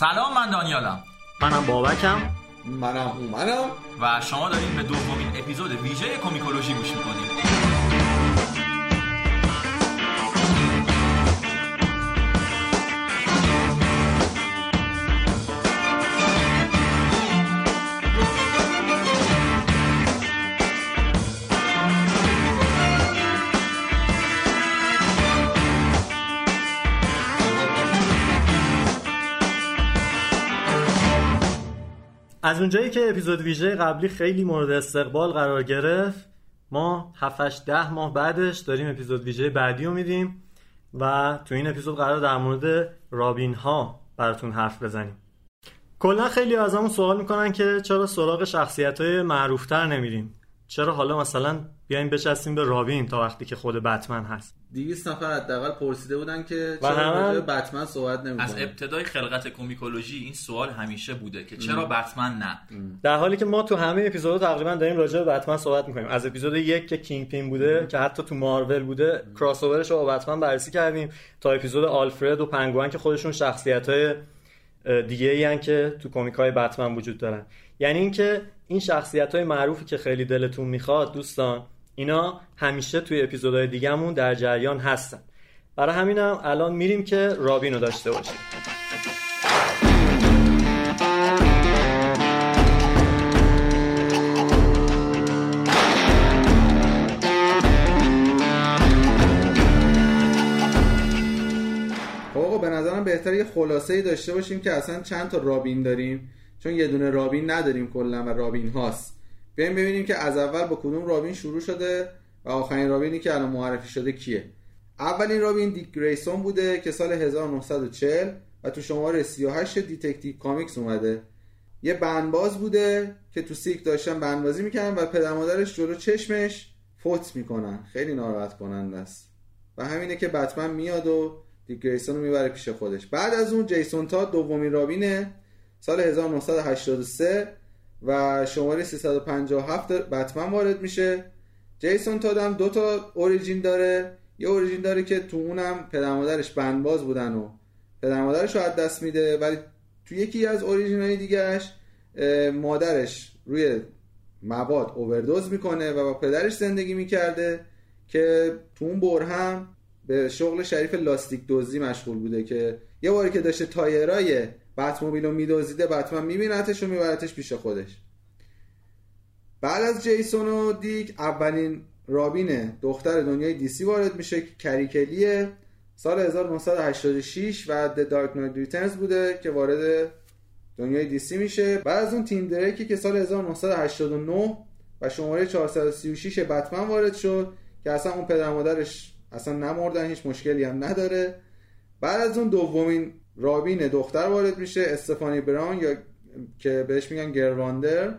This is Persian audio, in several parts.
سلام من دانیالم. منم بابکم. منم منم و شما داریم به دومین اپیزود ویژه کومیکولوژی گوش می‌کنید. از اونجایی که اپیزود ویژه قبلی خیلی مورد استقبال قرار گرفت ما 7 ده ماه بعدش داریم اپیزود ویژه بعدی رو میدیم و تو این اپیزود قرار در مورد رابین ها براتون حرف بزنیم. کلا خیلی از همون سوال می‌کنن که چرا سراغ شخصیت های معروفتر نمیریم؟ چرا حالا مثلا بیایم بچستیم به رابین تا وقتی که خود بتمن هست؟ 200 نفر حداقل پرسیده بودن که چرا به بتمن صحبت از نمی‌کنه ابتدای خلقت کومیکولوژی این سوال همیشه بوده که چرا بتمن نه؟ در حالی که ما تو همه اپیزود تقریبا داریم راجع به بتمن صحبت می‌کنیم. از اپیزود یک که کینگ پین بوده که حتی تو مارول بوده کراس اوورش رو با بتمن بررسی کردیم. تا اپیزود آلفرد و پنگوئن که خودشون شخصیت های دیگه ای که تو کمیک های بتمن وجود دارن. یعنی اینکه این شخصیت های معروفی که خیلی دلتون می‌خواد دوستان اینا همیشه توی اپیزودهای دیگهمون در جریان هستن. برای همینم الان میریم که رابین رو داشته باشیم. خب آقا به نظرم بهتر یه خلاصه داشته باشیم که اصلا چند تا رابین داریم. چون یه دونه رابین نداریم کلا و رابین هاست. بیایم ببینیم که از اول با کدوم رابین شروع شده و آخرین رابینی که الان معرفی شده کیه. اولین رابین دیک گریسون بوده که سال 1940 و تو شماره 38 Detective Comics اومده. یه بندباز بوده که تو سیرک داشتن بندبازی می‌کنن و پدر مادرش جلو چشمش فوت می‌کنن. خیلی ناراحت کننده است. و همینه که بتمن میاد و دیک گریسون رو می‌بره پیش خودش. بعد از اون جیسون تاد دومین رابینه سال 1983 و شماره 357 بتمن وارد میشه. جیسون تاد هم دو تا origin داره. یه origin داره که تو اونم پدر مادرش بندباز بودن و پدر مادرش رو دست میده ولی تو یکی از origin های دیگهش اه، مادرش روی مواد اووردوز می‌کنه و با پدرش زندگی می‌کرده که تو اون برهه‌م به شغل شریف لاستیک دزدی مشغول بوده که یه باری که داشته تایرای بتموبیل رو میدزدیده بتمن میبینتش و میبرتش پیش خودش. بعد از جیسون و دیک اولین رابین دختر دنیای دیسی وارد میشه که کریکلیه. سال 1986 و The Dark Knight Returns بوده که وارد دنیای دیسی میشه. بعد از اون تیم دریکی که سال 1989 و شماره 436 بتمن وارد شد که اصلا اون پدر مادرش اصلا نمردن هیچ مشکلی هم نداره. بعد از اون دومین رابین دختر وارد میشه استفانی براون یا که بهش میگن Girl Wonder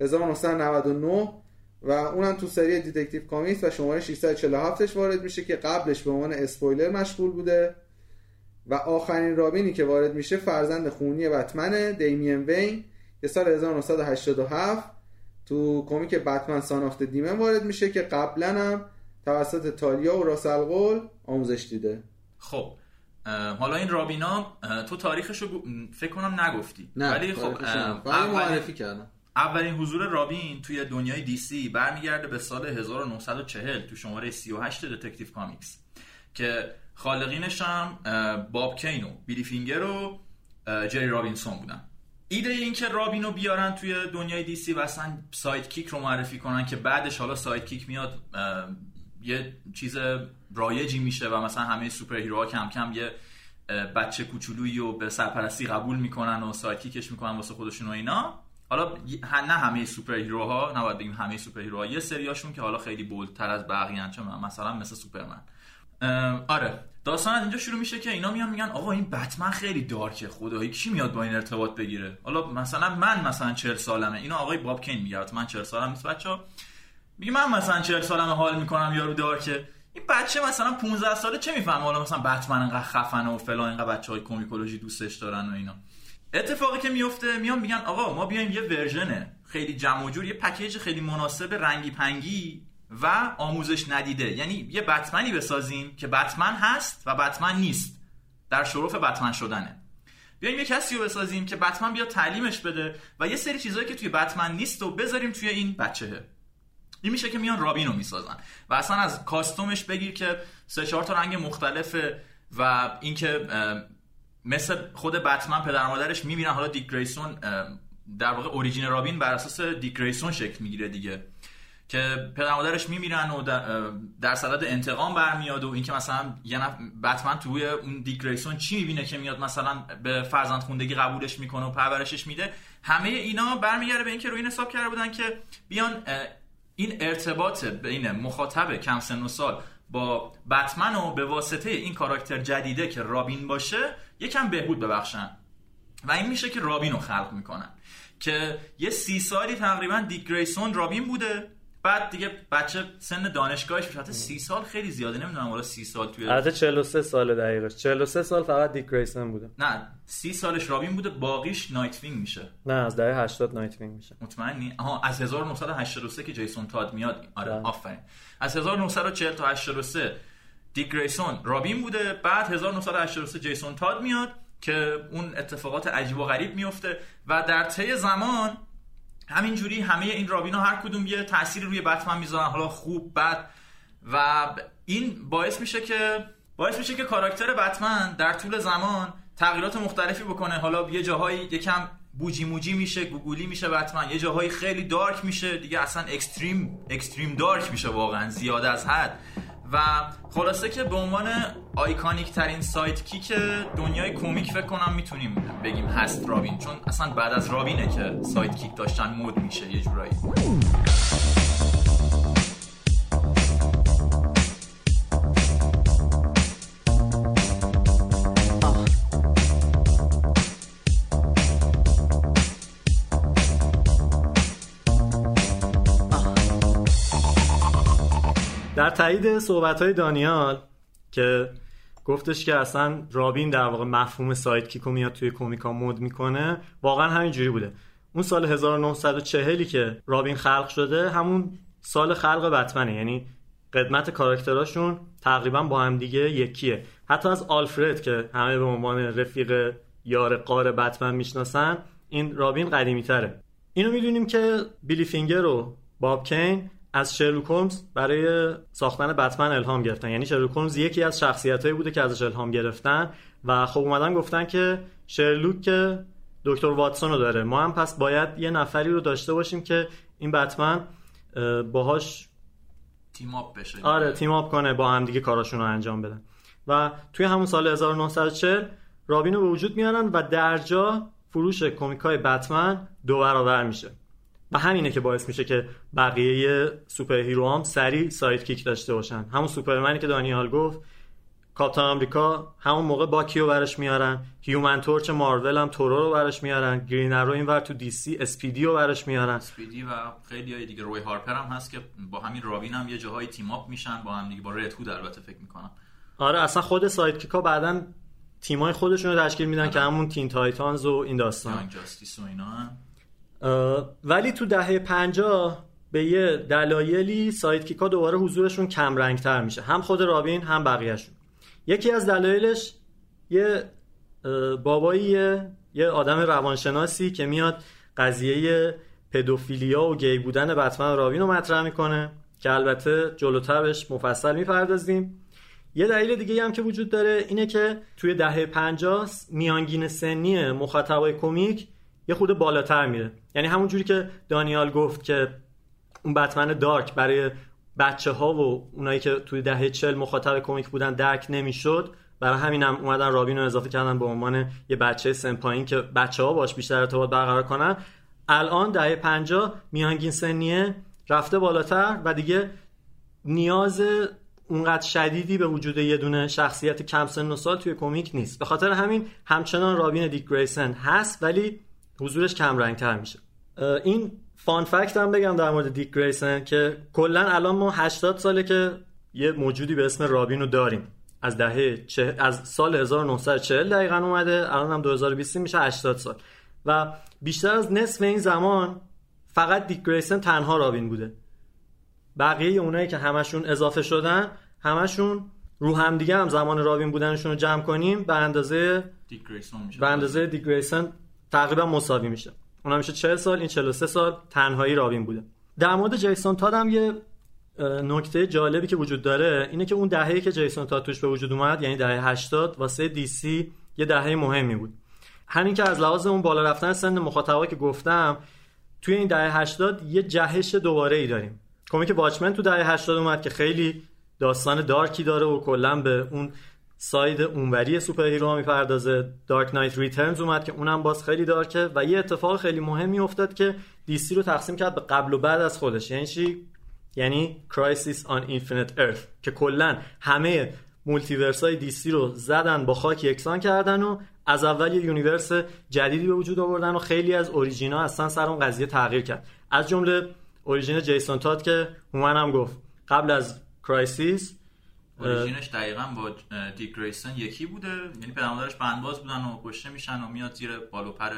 1999 و اونم تو سری Detective Comics و شماره 647ش وارد میشه که قبلش به عنوان اسپویلر مشغول بوده. و آخرین رابینی که وارد میشه فرزند خونی بتمنه دیمین وین که سال 1987 تو کمیک بتمن Son of the Demon وارد میشه که قبلا هم توسط تالیا و راسل قول آموزش دیده. خب حالا این رابینا تو تاریخش رو فکر کنم نگفتی. ولی خب اولین- معرفی کردم. اولین حضور رابین توی دنیای DC برمیگرده به سال 1940 تو شماره 38 Detective Comics که خالقینش هم باب کین و بیلی فینگر و جری رابینسون بودن. ایده این که رابین رو بیارن توی دنیای DC و اصلا sidekick رو معرفی کنن که بعدش حالا sidekick میاد یه چیز رایجی میشه و مثلا همه superhero ها کم کم یه بچه کوچولویی رو به سرپرستی قبول می‌کنن و sidekick ش می‌کنن واسه خودشون و اینا. حالا نه همه superhero ها نباید بگیم همه superhero ها یه سریاشون که حالا خیلی bold تر از بقیه می‌دونم، مثلا مثل سوپرمن. آره. داستان از اینجا شروع میشه که اینا میان میگن آقا این بتمن خیلی dark ه خدایی. کی میاد با این ارتباط بگیره؟ حالا مثلا من مثلا 40 سالمه. اینا آقای باب کین میگه من 40 سالم نیست بچه‌ها. میگه من مثلا 40 سالمه حال می‌کنم یارو دارکه. این بچه مثلا 15 ساله چه می‌فهمه؟ حالا مثلا بتمن انقدر خفنه و فلان اینقدر بچهای کمیکولوژی دوستش دارن و اینا. اتفاقی که میفته میان میگن آقا ما بیایم یه ورژن خیلی جمع و جور یه پکیج خیلی مناسب رنگی پنگی و آموزش ندیده. یعنی یه بتمنی بسازیم که بتمن هست و بتمن نیست. در شرف بتمن شدنه. بیایم یه کسی رو بسازیم که بتمن بیا تعلیمش بده و یه سری چیزهایی که توی بتمن نیست و بذاریم توی این بچهه این میشه که میان رابین رو می‌سازن. و اصلا از costume ش بگیر که سه چهار تا رنگ مختلفه و اینکه مثل خود بتمن پدر مادرش می‌بینن. حالا دیک گریسون در واقع origin رابین بر اساس دیک گریسون شکل می‌گیره دیگه. که پدر مادرش میمیرن و در صدد انتقام برمیاد و اینکه مثلا یه نف... بتمن توی اون دیک گریسون چی می‌بینه که میاد مثلا به فرزند خوندگی قبولش می‌کنه و پرورشش میده. همه اینا برمیگرده به اینکه روی این حساب کرده بودن که بیان این ارتباط بین مخاطب کم سن و سال با بتمن و به واسطه این کاراکتر جدیده که رابین باشه یکم بهبود ببخشن. و این میشه که رابین رو خلق می‌کنن. که یه سی سالی تقریبا دیک رابین بوده. بعد دیگه بچه سن دانشگاهش حتی سی سال خیلی زیاده. نمی‌دونم والا سی سال توی البته 43 سال دقیقش. 43 سال فقط دیک گریسون بوده. نه سی سالش رابین بوده. باقیش نایت وینگ میشه. نه از دهه 80 نایت وینگ میشه. مطمئنی؟ آها از 1983 که جیسون تاد میاد. آره آفرین. از 1940 تا 83 دیک گریسون رابین بوده. بعد 1983 جیسون تاد میاد که اون اتفاقات عجیب و غریب میفته و در طی زمان همینجوری همه این رابینا هر کدوم یه تأثیری روی بتمن می‌ذارن حالا خوب بد. و این باعث میشه که باعث میشه که کاراکتر بتمن در طول زمان تغییرات مختلفی بکنه. حالا یه جاهایی یکم بوجی موجی میشه گوگولی میشه بتمن. یه جاهایی خیلی dark میشه. دیگه اصلا extreme extreme dark میشه واقعا زیاد از حد. و خلاصه که به عنوان iconic ترین sidekick دنیای کمیک فکر کنم می‌تونیم بگیم هست رابین. چون اصلا بعد از رابینه که sidekick داشتن مد میشه یه جورایی. در تایید صحبت های دانیال که گفتش که اصلا رابین در واقع مفهوم سایت کیکو میاد توی کومیکا مود می‌کنه واقعا همین جوری بوده. اون سال 1940 که رابین خلق شده همون سال خلق بتمنه. یعنی قدمت کاراکتراشون تقریبا با هم دیگه یکیه. حتی از آلفرد که همه به عنوان رفیق یار قار بتمن می‌شناسن این رابین قدیمی تره اینو می‌دونیم که بیلی فینگر و باب کین از شرلوک هولمز برای ساختن بتمن الهام گرفتن. یعنی شرلوک هولمز یکی از شخصیتایی بوده که ازش الهام گرفتن و خب اومدن گفتن که شرلوک که دکتر واتسون رو داره. ما هم پس باید یه نفری رو داشته باشیم که این بتمن باهاش team up بشه. آره team up کنه با هم دیگه کاراشون رو انجام بدن. و توی همون سال 1940 رابین رو به وجود میارن و درجا فروش کمیک های بتمن دو برابر میشه. و همینه که باعث میشه که بقیه superhero هم سریع sidekick داشته باشن. همون سوپرمنی که دانیال گفت کاپتان آمریکا همون موقع باکی رو برش میارن هیومن تورچ مارول هم تورو رو برش میارن گرین ارو اینور تو DC اسپیدی رو برش میارن. اسپیدی و خیلی های دیگه روی هارپر هم هست که با همین رابین هم یه جاهای team up میشن با هم دیگه با رد هود البته فکر می‌کنم. آره اصلا خود sidekick ا بعدن تیمای خودشون رو تشکیل میدن که همون تین تایتانز و این داستان. جاستیس و اینا هم. ولی تو دهه 50 به یه دلایلی sidekick ا دوباره حضورشون کم رنگتر میشه. هم خود رابین هم بقیهشون. یکی از دلایلش یه باباییه یه آدم روانشناسی که میاد قضیه پدوفیلیا و گی بودن بتمن رابین رو مطرح می‌کنه که البته جلوتر بهش مفصل می‌پردازیم. یه دلیل دیگه هم که وجود داره اینه که توی دهه 50 میانگین سنی مخاطبای کمیک یه خود بالاتر میره. یعنی همون جوری که دانیال گفت که اون بتمن دارک برای بچه ها و اونایی که توی دهه چل مخاطب کمیک بودن درک نمی‌شد برای همینم هم اومدن رابین رو اضافه کردن به عنوان یه بچه سن پایین که بچه ها باش بیشتر ارتباط برقرار کنن. الان دهه 50 میانگین سنیه رفته بالاتر و دیگه نیاز اونقدر شدیدی به وجود یه دونه شخصیت کم سن و سال توی کمیک نیست. به خاطر همین همچنان رابین دیک گریسن هست ولی حضورش کم رنگ تر میشه این فان فکت هم بگم در مورد دیک گریسن که کلا الان ما 80 ساله که یه موجودی به اسم رابین رو داریم. از دهه چه... از سال 1940 دقیقا اومده الان هم 2020 میشه 80 سال. و بیشتر از نصف این زمان فقط دیک گریسن تنها رابین بوده. بقیه اونایی که همشون اضافه شدن همشون رو هم دیگه هم زمان رابین بودنشون رو جمع کنیم به اندازه دیک گریسون میشه. به اندازه دیک گریسون تقریبا مساوی میشه. اونم میشه 40 سال این 43 سال تنهایی رابین بوده. در مورد جیسون تاد هم یه نکته جالبی که وجود داره اینه که اون دهه‌ای که جیسون تاد توش به وجود اومد یعنی دهه 80 واسه دی سی یه دهه مهمی بود. همین که از لحاظ اون بالا رفتن سن مخاطبا که گفتم توی این دهه 80 یه جهش دوباره ای داریم. کمیک واچمن تو دهه 80 اومد که خیلی داستان dark ی داره و کلا به اون side اونوری superhero می‌پردازه. Dark Knight Returns اومد که اونم باز خیلی dark ه و یه اتفاق خیلی مهمی افتاد که DC رو تقسیم کرد به قبل و بعد از خودش. یعنی چی؟ یعنی Crisis on Infinite Earths که کلا همه multiverse های DC رو زدن با خاک یکسان کردن و از اول یه universe جدیدی به وجود آوردن و خیلی از origin ا اصلا سر اون قضیه تغییر کرد. از جمله origin جیسون تاد که هومن هم گفت قبل از Crisis origin ش دقیقا با دیک گریسون یکی بوده. یعنی پدرمادرش بندباز بودن و کشته میشن و میاد زیر بالو پر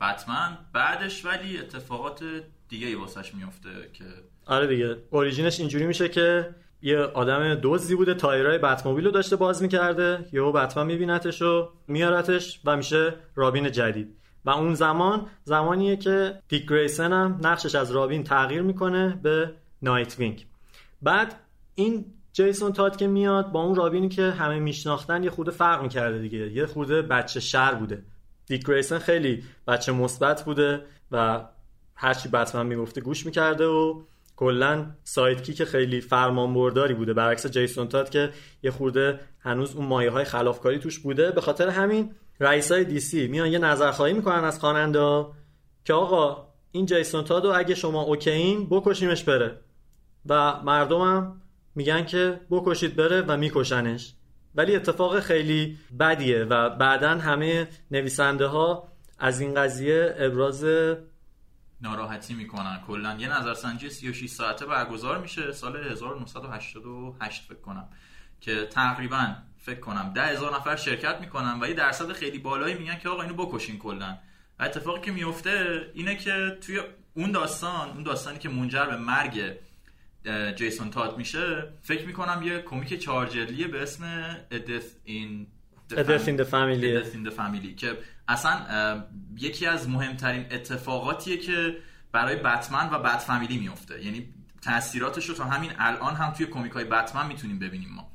بتمن. بعدش ولی اتفاقات دیگه ای واسش میفته که آره دیگه. origin ش اینجوری میشه که یه آدم دزدی بوده تایرای بتموبیل رو داشته باز می‌کرده. یهو بتمن میبینتش و میارتش و میشه رابین جدید. و اون زمان زمانیه که دیک گریسن هم نقشش از رابین تغییر می‌کنه به نایت وینگ. بعد این جیسون تاد که میاد با اون رابینی که همه میشناختن یه خورده فرق می‌کرده دیگه. یه خورده بچه شر بوده. دیک گریسن خیلی بچه مثبت بوده و هرچی بتمن می‌گفته گوش می‌کرده و کلا sidekick ی که خیلی فرمانبرداری بوده. برعکس جیسون تاد که یه خورده هنوز اون مایه های خلافکاری توش بوده. به خاطر همین رئیس های دی سی میان یه نظرخواهی می‌کنن از خواننده که آقا این جیسون تاد رو اگه شما اوکیین بکشیمش بره. و مردمم میگن که بکشید بره و میکشنش. ولی اتفاق خیلی بدیه و بعدا همه نویسنده ها از این قضیه ابراز ناراحتی می‌کنن کلا. یه نظرسنجی 36 ساعته برگزار میشه سال 1988 فکر کنم که تقریبا فکر کنم ده هزار نفر شرکت می‌کنن و یه درصد خیلی بالایی میگن که آقا اینو بکشین کلا. اتفاقی که میفته اینه که توی اون داستان اون داستانی که منجر به مرگ جیسون تاد میشه فکر می‌کنم یه کمیک چارجلیه به اسم Death in the Family. Death in the Family که اصلا یکی از مهمترین اتفاقاتیه که برای بتمن و بت فامیلی میفته یعنی تاثیراتش رو تا همین الان هم توی کمیک های بتمن می‌تونیم ببینیم ما.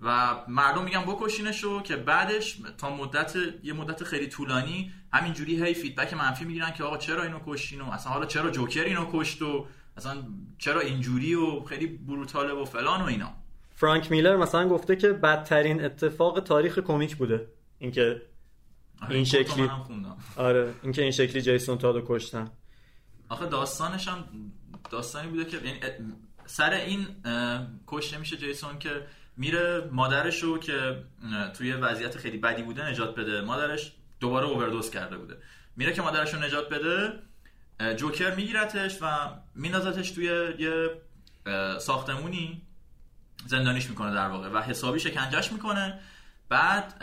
و مردم میگن بکشینشو که بعدش تا مدت یه مدت خیلی طولانی همینجوری هی فیدبک منفی می‌گیرن که آقا چرا اینو کشتین و اصلا حالا چرا جوکر اینو کشت و اصلا چرا اینجوری و خیلی بروتاله و فلان و اینا. فرانک میلر مثلا گفته که بدترین اتفاق تاریخ کمیک بوده. اینکه آره، این شکلی. آره اینکه این شکلی جیسون تادو کشتن. آخه داستانش هم داستانی بوده که یعنی سر این کشته میشه جیسون که میره مادرش رو که توی وضعیت خیلی بدی بوده نجات بده. مادرش دوباره اووردوز کرده بوده. میره که مادرش رو نجات بده. جوکر میگیرتش و میندازتش توی یه ساختمونی. زندانیش می‌کنه در واقع و حسابی شکنجهش می‌کنه. بعد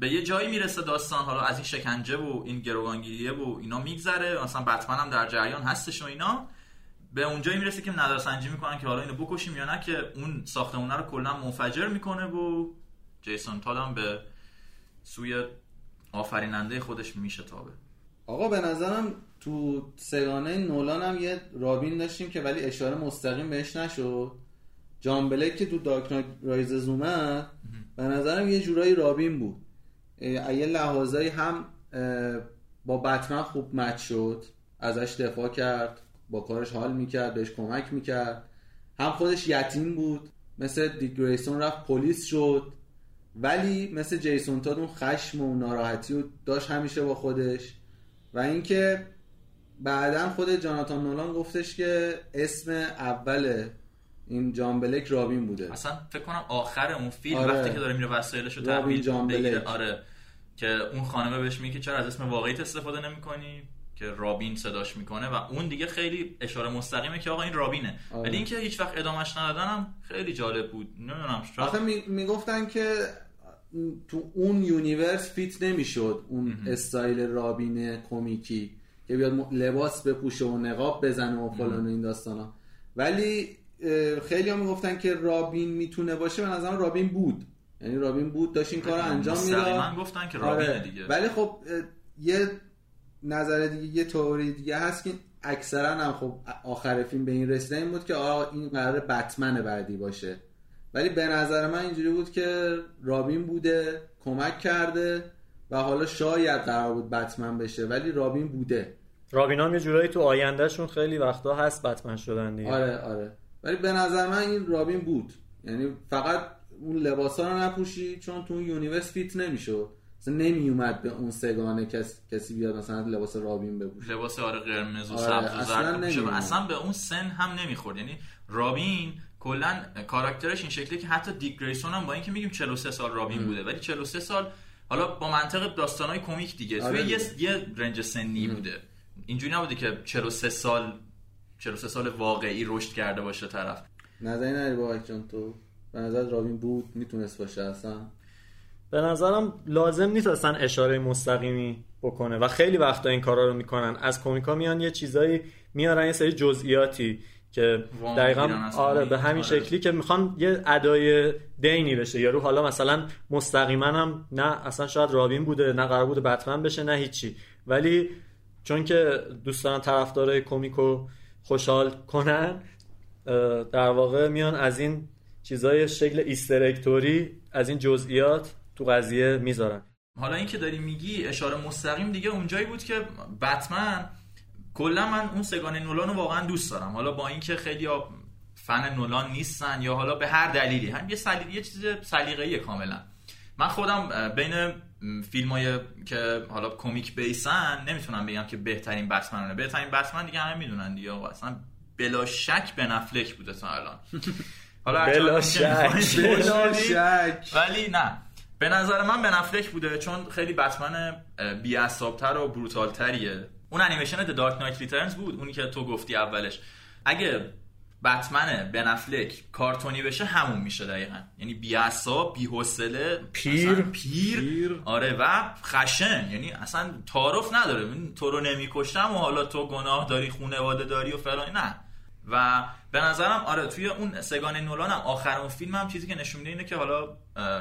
به یه جایی می‌رسه داستان حالا از این شکنجه و این گروگانگیریه و اینا میگذره. مثلا بتمن هم در جریان هستش و اینا. به اونجایی می‌رسه که نظرسنجی می‌کنن که حالا اینو بکشیم یا نه که اون ساختمونه رو کلا منفجر می‌کنه و جیسون هم به سوی آفریننده خودش میشتابه. آقا به نظرم تو سگانه نولان هم یه رابین داشتیم که ولی اشاره مستقیم بهش نشد. جان که تو دارک نایت رایزز به نظرم یه جورایی رابین بود. یه لحاظایی هم با بتمن خوب مچ شد ازش دفاع کرد با کارش حال می‌کرد بهش کمک می‌کرد. هم خودش یتیم بود مثل دیک گریسون رفت پلیس شد. ولی مثل جیسون تاد اون خشم و ناراحتی رو داشت همیشه با خودش. و اینکه بعدا خود جاناتان نولان گفتش که اسم اول این جان بلک رابین بوده. اصلا فکر کنم آخر اون فیلم آره. وقتی که داره میره وسایلش رو تحویل جان بگیره بلک. آره. که اون خانمه بهش میگه که چرا از اسم واقعیت استفاده نمی‌کنی؟ که رابین صداش می‌کنه و اون دیگه خیلی اشاره مستقیمه که آقا این رابینه. آره. ولی اینکه هیچ وقت ادامش ندادنم خیلی جالب بود. نمی‌دونم شاید آخه می- می‌گفتن که تو اون universe fit نمی‌شد اون استایل رابین کمیکی. که بیاد لباس بپوشه و نقاب بزنه و فلان و این داستانا. ولی خیلی هم می‌گفتن که رابین می‌تونه باشه به نظرم رابین بود. یعنی رابین بود داشت این کار انجام می‌داد. من گفتن که رابینه آره. دیگه. ولی خب یه نظر دیگه یه تئوری دیگه هست که اکثرا هم خب آخر فیلم به این رسیدن این بود که آه این قرار بتمن بعدی باشه. ولی به نظر من اینجوری بود که رابین بوده کمک کرده. و حالا شاید قرار بود بتمن بشه ولی رابین بوده. رابین هم یه جورایی تو آیندهشون خیلی وقتا هست بتمن شدن دیگه. آره آره. ولی به نظر من این رابین بود. یعنی فقط اون لباسا رو نپوشی چون تو اون universe fit نمی‌شد. مثلا نمی اومد به اون سه گانه کس... کسی بیاد مثلا لباس رابین بپوشه. لباس آره قرمز و آره، سبز و اصلا زرد نمی‌اومد. اصلا به اون سن هم نمی‌خورد. یعنی رابین کلا کاراکترش این شکلیه که حتی دیک گریسون هم با اینکه میگیم 43 سال رابین بوده ولی 43 سال حالا با منطق داستانای کمیک دیگه. آره توی یه. یه range سنی بوده. اینجوری نبوده که 43 سال 43 سال واقعی رشد کرده باشه طرف. نظری نداری با جان تو؟ به نظر رابین بود می‌تونست باشه اصلا؟ به نظرم لازم نیست اصلا اشاره مستقیمی بکنه و خیلی وقتا این کارا رو می‌کنن. از کمیکا میان یه چیزایی میارن یه سری جزئیاتی. که دقیقا. آره به همین آره. شکلی که می‌خوان یه ادای دینی بشه یارو حالا مثلا مستقیما هم نه اصلا شاید رابین بوده نه قرار بوده بتمن بشه نه هیچی ولی چون که دوست دارن طرفدارای کمیکو خوشحال کنن در واقع میان از این چیزای شکل Easter egg طوری از این جزئیات تو قضیه می‌ذارن حالا این که داری میگی اشاره مستقیم دیگه اونجایی بود که بتمن کلا من اون سه‌گانه نولان رو واقعا دوست دارم. حالا با اینکه خیلی فن نولان نیستن یا حالا به هر دلیلی. هم یه سلیقه یه چیز سلیقه‌ای کاملا. من خودم بین فیلم های که حالا کمیک بیسن نمی‌تونم بگم که بهترین بتمنه بهترین بتمن دیگه همه می‌دونن دیگه. آقا اصلا بلا شک به نفلک بوده تا الان. حالا بلا شک. بلا شک. ولی نه. به نظر من به نفلک بوده چون خیلی بتمن بی‌عصاب‌تر و بروتالتریه اون انیمیشن The Dark Knight Returns بود اونی که تو گفتی اولش. اگه بتمن به نفلک کارتونی بشه همون میشه دقیقا. یعنی بی‌عصاب بی‌حوصله پیر. اصلا پیر, پیر. آره و خشن. یعنی اصلا تعارف نداره. من تو رو نمیکشتم و حالا تو گناه داری خونواده داری و فلان. نه. و به نظرم آره توی اون سگان نولان هم آخر اون فیلم هم چیزی که نشون میده اینه که حالا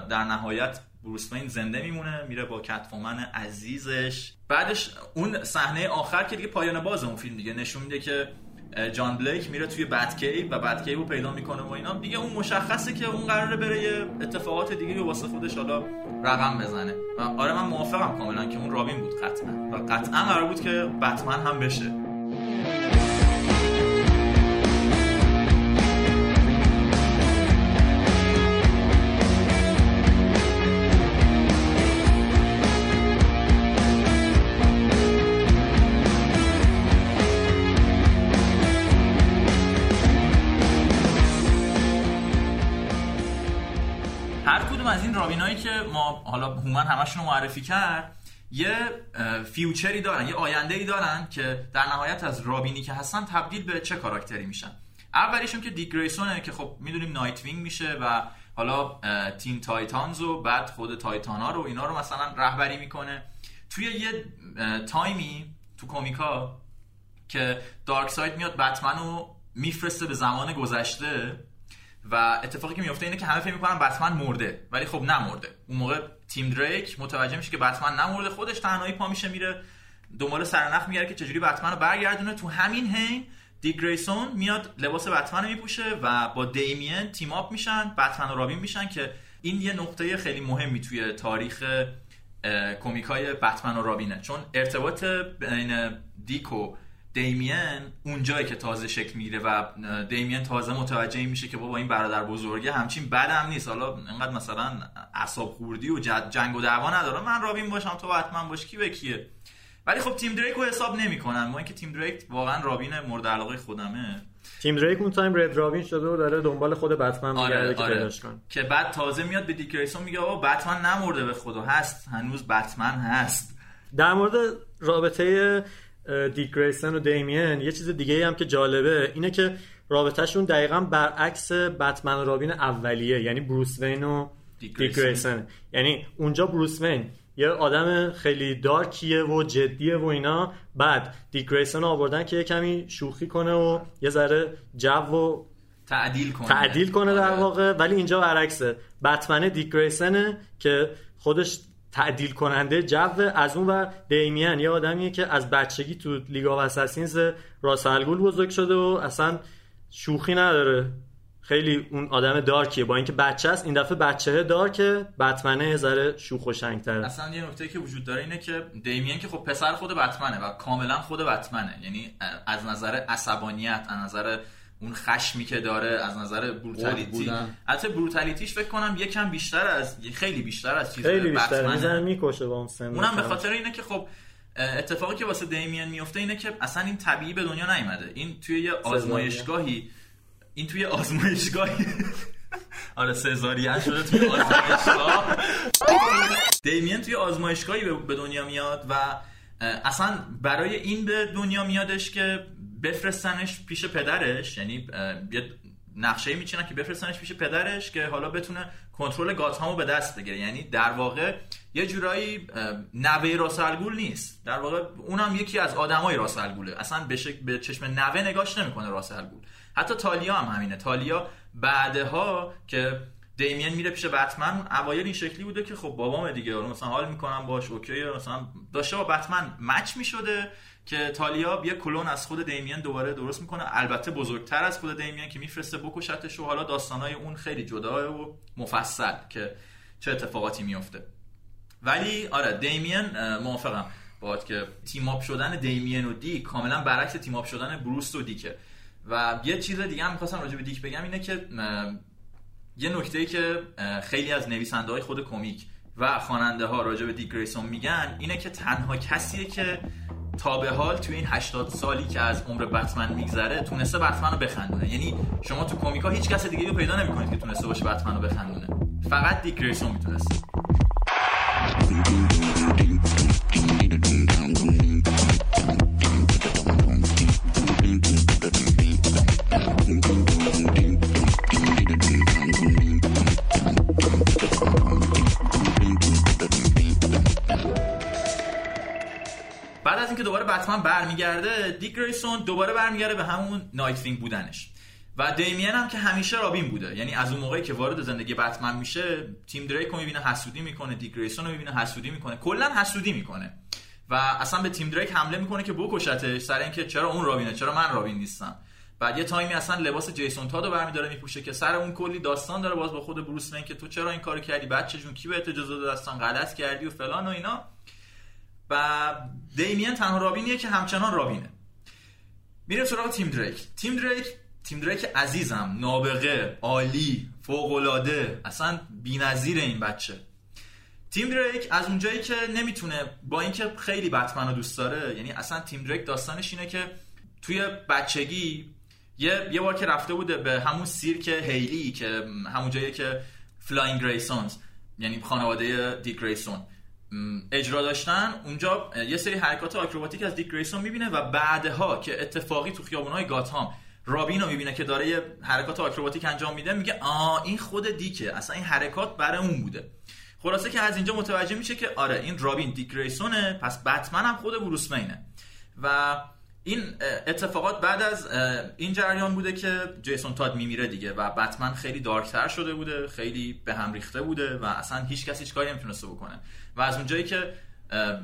در نهایت بروس وین زنده میمونه میره با کتفومن عزیزش. بعدش اون صحنه آخر که دیگه پایان باز اون فیلم دیگه نشون میده که جان بلیک میره توی بتکیو و بتکیو رو پیدا می‌کنه و اینا. دیگه اون مشخصه که اون قراره بره یه اتفاقات دیگه رو واسه خودش حالا رقم بزنه. و آره من موافقم کاملا که اون رابین بود قطعا. و قطعا قرار بود که بتمن هم بشه. از این رابینایی که ما حالا هومن همشون رو معرفی کرد یه future ی دارن یه آینده ای دارن که در نهایت از رابینی که هستن تبدیل به چه کاراکتری میشن. اولیشون که دیک گریسونه که خب می‌دونیم نایت وینگ میشه و حالا تیم تایتانز و بعد خود تایتانا رو اینا رو مثلا رهبری می‌کنه. توی یه time ی تو کومیکا که دارک ساید میاد بتمن رو میفرسته به زمان گذشته. و اتفاقی که میفته اینه که همه فکر می‌کنن بتمن مرده ولی خب نمرده. اون موقع تیم دریک متوجه میشه که بتمن نمرده خودش تنهایی پا میشه میره دنبال سرنخ میگره که چجوری بتمن رو برگردونه. تو همین حین دیک گریسون میاد لباس بتمن رو میپوشه و با دیمین تیم اپ میشن بتمن و رابین میشن که این یه نقطه خیلی مهمی توی تاریخ کمیکای بتمن و رابینه. چون ارتباط بین دیک و دیمین اونجایی که تازه شکل می‌گیره و دیمین تازه متوجه میشه که بابا این برادر بزرگه همچین بد هم نیست. حالا انقدر مثلا اعصاب خوردی و جنگ و دعوا نداره. من رابین باشم تو بتمن باش. کی به کیه؟ ولی خب تیم دریک رو حساب نمی‌کنن. با اینکه تیم دریک واقعا رابین مورد علاقه خودمه. تیم دریک اون time رد رابین شده و داره دنبال خود بتمن میگرده آره که آره. کنه که بعد تازه میاد به دیک گریسون میگه آقا بتمن نمرده به خدا. هست. هنوز بتمن هست. در مورد رابطه دیک گریسن و دیمین یه چیز دیگه هم که جالبه اینه که رابطهشون دقیقا برعکس بتمن و رابین اولیه یعنی بروس وین و دیک. گریسن یعنی اونجا بروس وین یه آدم خیلی dark یه و جدیه و اینا. بعد دیک گریسن آوردن که یه کمی شوخی کنه و یه ذره جو و تعدیل کنه. تعدیل کنه در آره. واقع. ولی اینجا برعکسه. بتمن دیک گریسنه که خودش تعدیل کننده جو از اون ور دیمین یه آدمیه که از بچگی تو League of Assassins راس‌الغول بزرگ شده و اصلا شوخی نداره. خیلی اون آدم دارکیه. با اینکه بچه است این دفعه بچه دارکه بتمنه یه ذره شوخ و شنگتره. اصلا یه نکته که وجود داره اینه که دیمین که خب پسر خود بتمنه و کاملا خود بتمنه. یعنی از نظر عصبانیت از نظر اون خشمی که داره از نظر بروتالیتی. حتی بروتالیتیش فکر کنم یکم بیشتر از خیلی بیشتر از چیز خیلی. می‌زنه می‌کشه با اون سن. اونم به خاطر اینه که خب اتفاقی که واسه دیمین میفته اینه که اصلا این طبیعی به دنیا نیومده. این توی یه آزمایشگاهی این توی آزمایشگاهی آره سزارین شده توی آزمایشگاه. دیمین توی آزمایشگاهی به دنیا میاد و اصلا برای این به دنیا میادش که بفرستنش پیش پدرش یعنی یه نقشه میچینن که بفرستنش پیش پدرش که حالا بتونه کنترل گاتهامو به دست بگیره. یعنی در واقع یه جورایی نوه راسلگول نیست. در واقع اونم یکی از آدمای راسلگوله اصلا به, شک- به چشم نوه نگاش نمی‌کنه راسلگول حتی تالیا هم همینه. تالیا بعدها که دیمین میره پیش بتمن اوایل این شکلی بوده که خب بابام دیگه. مثلا حال می‌کنم باش OK مثلا داشته با بتمن match می‌شده. که تالیا یه کلون از خود دیمین دوباره درست می‌کنه. البته بزرگتر از خود دیمین که میفرسته بکشتش و حالا داستانای اون خیلی جدا و مفصل که چه اتفاقاتی میفته ولی آره دیمین موافقم با اینکه team up شدن دیمین و دیک کاملا برعکس team up شدن بروس و دیکه. و یه چیز دیگه هم می‌خواستم راجع به دیک بگم اینه که یه نکته که اه، خیلی از نویسنده های خود کمیک و خواننده ها راجع به دیک گریسون میگن اینه که تنها کسیه که تا به حال توی این 80 سالی که از عمر بتمن میگذره تونسته بتمن رو بخندونه. یعنی شما تو کمیک ها هیچ کس دیگه رو پیدا نمی‌کنید که تونسته باشه بتمن رو بخندونه. فقط دیک گریسون اینکه دوباره بتمن برمیگرده دیک گریسون دوباره برمیگرده به همون نایتوینگ بودنش. و دیمین هم که همیشه رابین بوده. یعنی از اون موقعی که وارد زندگی بتمن میشه تیم دریک رو می‌بینه حسودی می‌کنه دیک گریسون رو می‌بینه حسودی می‌کنه. کلا حسودی می‌کنه. و اصلا به تیم دریک حمله می‌کنه که بکشتش سر اینکه چرا اون رابینه چرا من رابین نیستم. بعد یه time ی اصلا لباس جیسون تادو برمیداره میپوشه که سر اون کلی داستان داره باز با خود بروس که تو چرا این کارو کردی؟ بچه جون کی بهت اجازه داد؟ اصلا غلط کردی و فلان و اینا. و دیمین تنها رابینیه که همچنان رابینه. میریم سراغ تیم دریک. تیم دریک تیم دریک عزیزم نابغه عالی فوق‌العاده اصلا بی‌نظیر این بچه. تیم دریک از اونجایی که نمی‌تونه با اینکه خیلی بتمن رو دوست داره یعنی اصلا تیم دریک داستانش اینه که توی بچگی یه یه بار که رفته بوده به همون سیرک هیلی که همون جایی که Flying Graysons یعنی خانواده دیک گریسون اجرا داشتن اونجا یه سری حرکات آکروباتیک از دیک گریسون می‌بینه و بعدها که اتفاقی تو خیابونهای گاتهام رابین رو می‌بینه که داره یه حرکات آکروباتیک انجام میده میگه آ این خود دیکه اصلا این حرکات برای اون بوده. خلاصه که از اینجا متوجه میشه که آره این رابین دیک گریسونه پس بتمن هم خود بروس و این اتفاقات بعد از این جریان بوده که جیسون تاد میمیره دیگه و بتمن خیلی دارکتر شده بوده خیلی به هم ریخته بوده و اصلا هیچ کسی هیچ کاری نمی‌تونسته بکنه. و از اونجایی که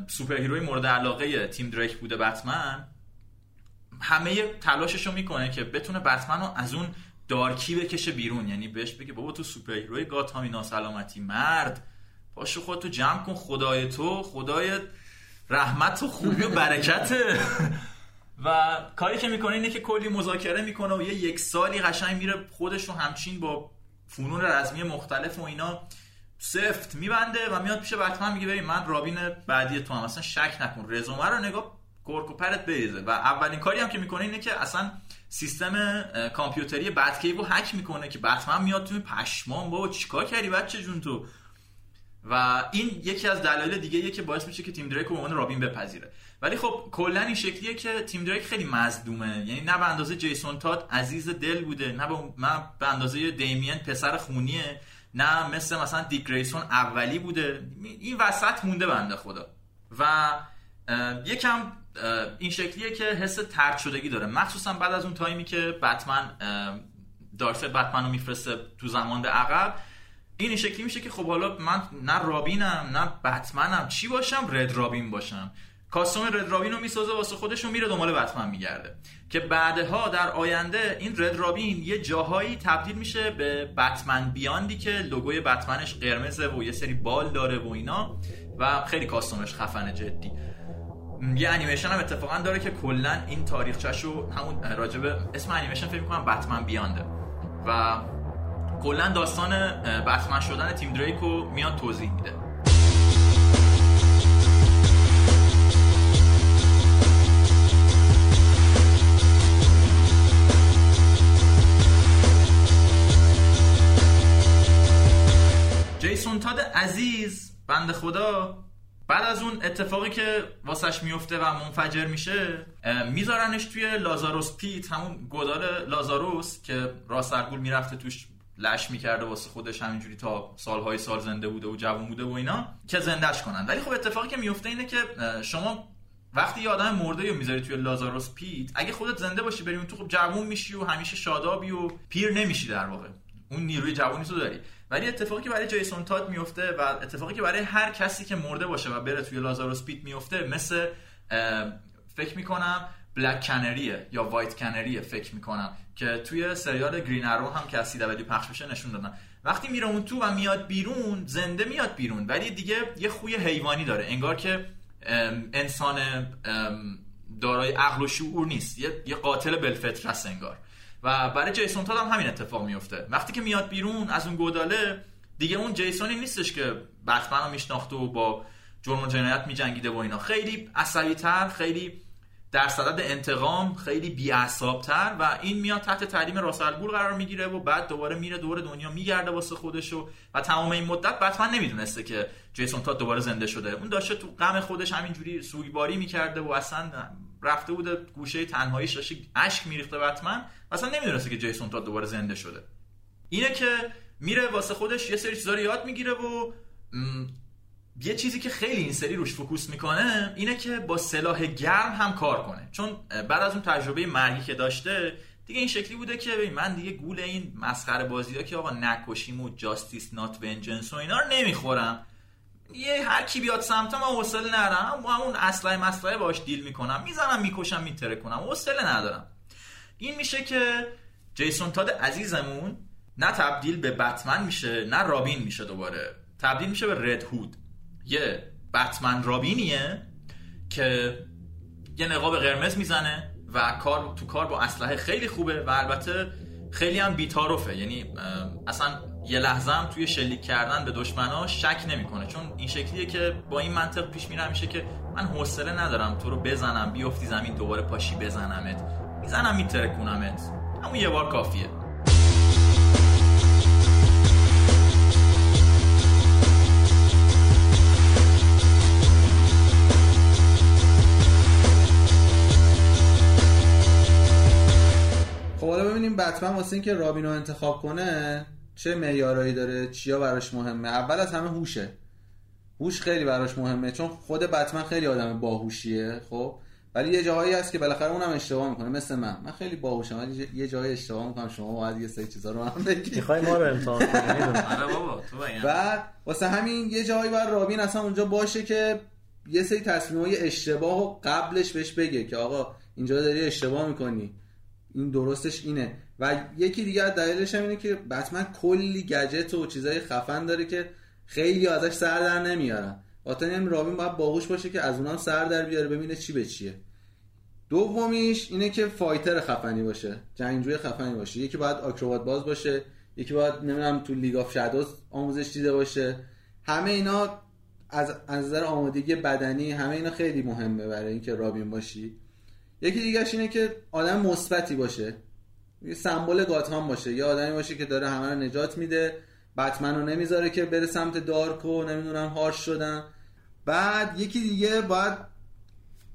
superhero ی مورد علاقه تیم دریک بوده بتمن همه تلاششو می‌کنه که بتونه بتمن رو از اون dark ی بکشه بیرون. یعنی بهش بگه بابا تو superhero ی گاتهامی ناسلامتی مرد پاشو خودتو جمع کن خدای تو خدای رحمت و خوبی و برکته و کاری که می‌کنه اینه که کلی مذاکره می‌کنه و یه یک سالی قشنگ میره خودش رو همچین با فنون رزمی مختلف و اینا سفت میبنده و میاد پیش بتمن میگه بریم من رابین بعدی تو هم اصلا شک نکن. رزومه رو نگاه کرک و پرت بریزه. و اولین کاری هم که می‌کنه اینه که اصلا سیستم کامپیوتری بتکیو رو هک می‌کنه که بتمن میاد توی پشمان بابا چیکار کردی بچه جون تو؟ و این یکی از دلایل دیگه ایه که باعث میشه که تیم دریک رو رابین بپذیره. ولی خب کلا این شکلیه که تیم دریک خیلی مظلومه. یعنی نه به اندازه جیسون تاد عزیز دل بوده نه به, نه به اندازه دیمین پسر خونیه نه مثل مثلا دیک گریسون اولی بوده. این وسط مونده بنده خدا. و یکم این شکلیه که حس ترد شدگی داره. مخصوصا بعد از اون تایمی که بتمن دارک بتمن رو میفرسته تو زمان عقب این شکلی میشه که خب حالا من نه رابینم نه بتمنم. چی باشم؟ رد رابین باشم. کاستوم رد رابین رو می‌سازه واسه خودش و میره دنبال بتمن میگرده. که بعدها در آینده این رد رابین یه جاهایی تبدیل میشه به بتمن بیاندی که لوگوی بتمنش قرمزه و یه سری بال داره و اینا و خیلی کاستومش خفنه جدی. یه انیمیشن هم اتفاقا داره که کلا این تاریخچه‌شو همون راجبه اسم انیمیشن فکر می‌کنم بتمن بیانده. و کلا داستان بتمن شدن تیم دریکو میاد توضیح میده. جیسون عزیز بند خدا. بعد از اون اتفاقی که واسش میفته و منفجر میشه میذارنش توی لازاروس پیت همون گدال لازاروس که راسرگول می‌رفته توش لش می‌کرده واسه خودش همینجوری تا سالهای سال زنده بوده و جوان بوده و اینا که زندهش کنن. ولی خب اتفاقی که میفته اینه که شما وقتی یه آدم مرده رو می‌ذاری توی لازاروس پیت اگه خودت زنده باشی بریم تو خب جوون میشی و همیشه شادابی و پیر نمیشی در واقع. اون نیروی جوانی تو داری. ولی اتفاقی که برای جیسون تاد میفته و اتفاقی که برای هر کسی که مرده باشه و بره توی لازاروس پیت میفته مثل فکر می‌کنم بلک کنریه یا وایت کنریه فکر می‌کنم که توی سریال گرین ارو هم که از سی پخش بشه نشون دادن. وقتی میره اون تو و میاد بیرون زنده میاد بیرون ولی دیگه یه خوی حیوانی داره. انگار که انسان دارای عقل و شعور نیست. یه قاتل بلفطر انگار. و برای جیسون تاد هم همین اتفاق میفته. وقتی که میاد بیرون از اون گوداله دیگه اون جیسونی نیستش که بتمن رو میشناخته و با جرم و جنایت میجنگیده و اینا. خیلی عصبی تر خیلی در صدد انتقام خیلی بی‌عصاب‌تر و این میاد تحت تعلیم راسلگول قرار می‌گیره و بعد دوباره میره دور دنیا میگرده واسه خودشو و تمام این مدت بتمن نمی‌دونسته که جیسون تاد دوباره زنده شده. اون داشته تو غم خودش همینجوری سوگواری می‌کرده و اصلا رفته بوده گوشه تنهاییش داشته اشک میریخته بتمن. اصلا نمی‌دونسته که جیسون تاد دوباره زنده شده. اینه که میره واسه خودش یه سری چیزا رو یاد می‌گیره و یه چیزی که خیلی این سری روش فوکوس می‌کنه اینه که با سلاح گرم هم کار کنه. چون بعد از اون تجربه مرگی که داشته دیگه این شکلی بوده که من دیگه گول این مسخره بازی که آقا نکشیم و جاستیس نات ونجنس و اینا رو نمی‌خورم. یه هر کی بیاد سمت من حوصله ندارم. همون اسلحه مسلحه باش دیل می‌کنم. می‌زنم می‌کشم میتره کنم ندارم. این میشه که جیسون تاد عزیزمون نه تبدیل به بتمن میشه نه رابین میشه دوباره. تبدیل میشه به رد هود. یه بتمن رابینیه که یه نقاب قرمز می‌زنه و کار تو کار با اسلحه خیلی خوبه و البته خیلی هم بیتاروفه. یعنی اصلا یه لحظه هم توی شلیک کردن به دشمنا شک نمی‌کنه. چون این شکلیه که با این منطق پیش میره میشه که من حوصله ندارم تو رو بزنم بیفتی زمین دوباره پاشی بزنمت. می‌زنم میترکونمت. همون یه بار کافیه. خب حالا ببینیم بتمن واسه اینکه رابینو انتخاب کنه چه معیارایی داره چیا براش مهمه. اول از همه هوشه. هوش خیلی براش مهمه چون خود بتمن خیلی آدم باهوشیه خب؟ ولی یه جاهایی هست که بالاخره اونم اشتباه می‌کنه مثل من. من خیلی باهوشم ولی یه جایی اشتباه می‌کنم شما باید یه سری چیزا رو هم بگید می‌خوای ما رو امتحان کنی آره بابا تو بعد واسه همین یه جایی بر رابین اصلا اونجا باشه که یه سری تصمیمای اشتباه و قبلش بهش بگه که آقا اینجا داری اشتباه می‌کنی. این درستش اینه. و یکی دیگه دلیلش هم اینه که بتمن کلی گجت و چیزای خفن داره که خیلی ازش سر در نمیارن. این رابین باید باهوش باشه که از اونام سر در بیاره ببینه چی به چیه. دومیش اینه که fighter خفنی باشه جنگجوی خفنی باشه. یکی باید آکروبات باز باشه یکی باید نمی‌دونم تو League of Shadows آموزش دیده باشه. همه اینا از نظر آمادگی بدنی همه اینا خیلی مهمه برای اینکه رابین باشی. یکی دیگهش اینه که آدم مثبتی باشه. یه سمبل گاتهام باشه. یه آدمی باشه که داره همه رو نجات میده. بتمن نمی‌ذاره که بره سمت دارک و نمی‌دونم هارش شدن. بعد یکی دیگه باید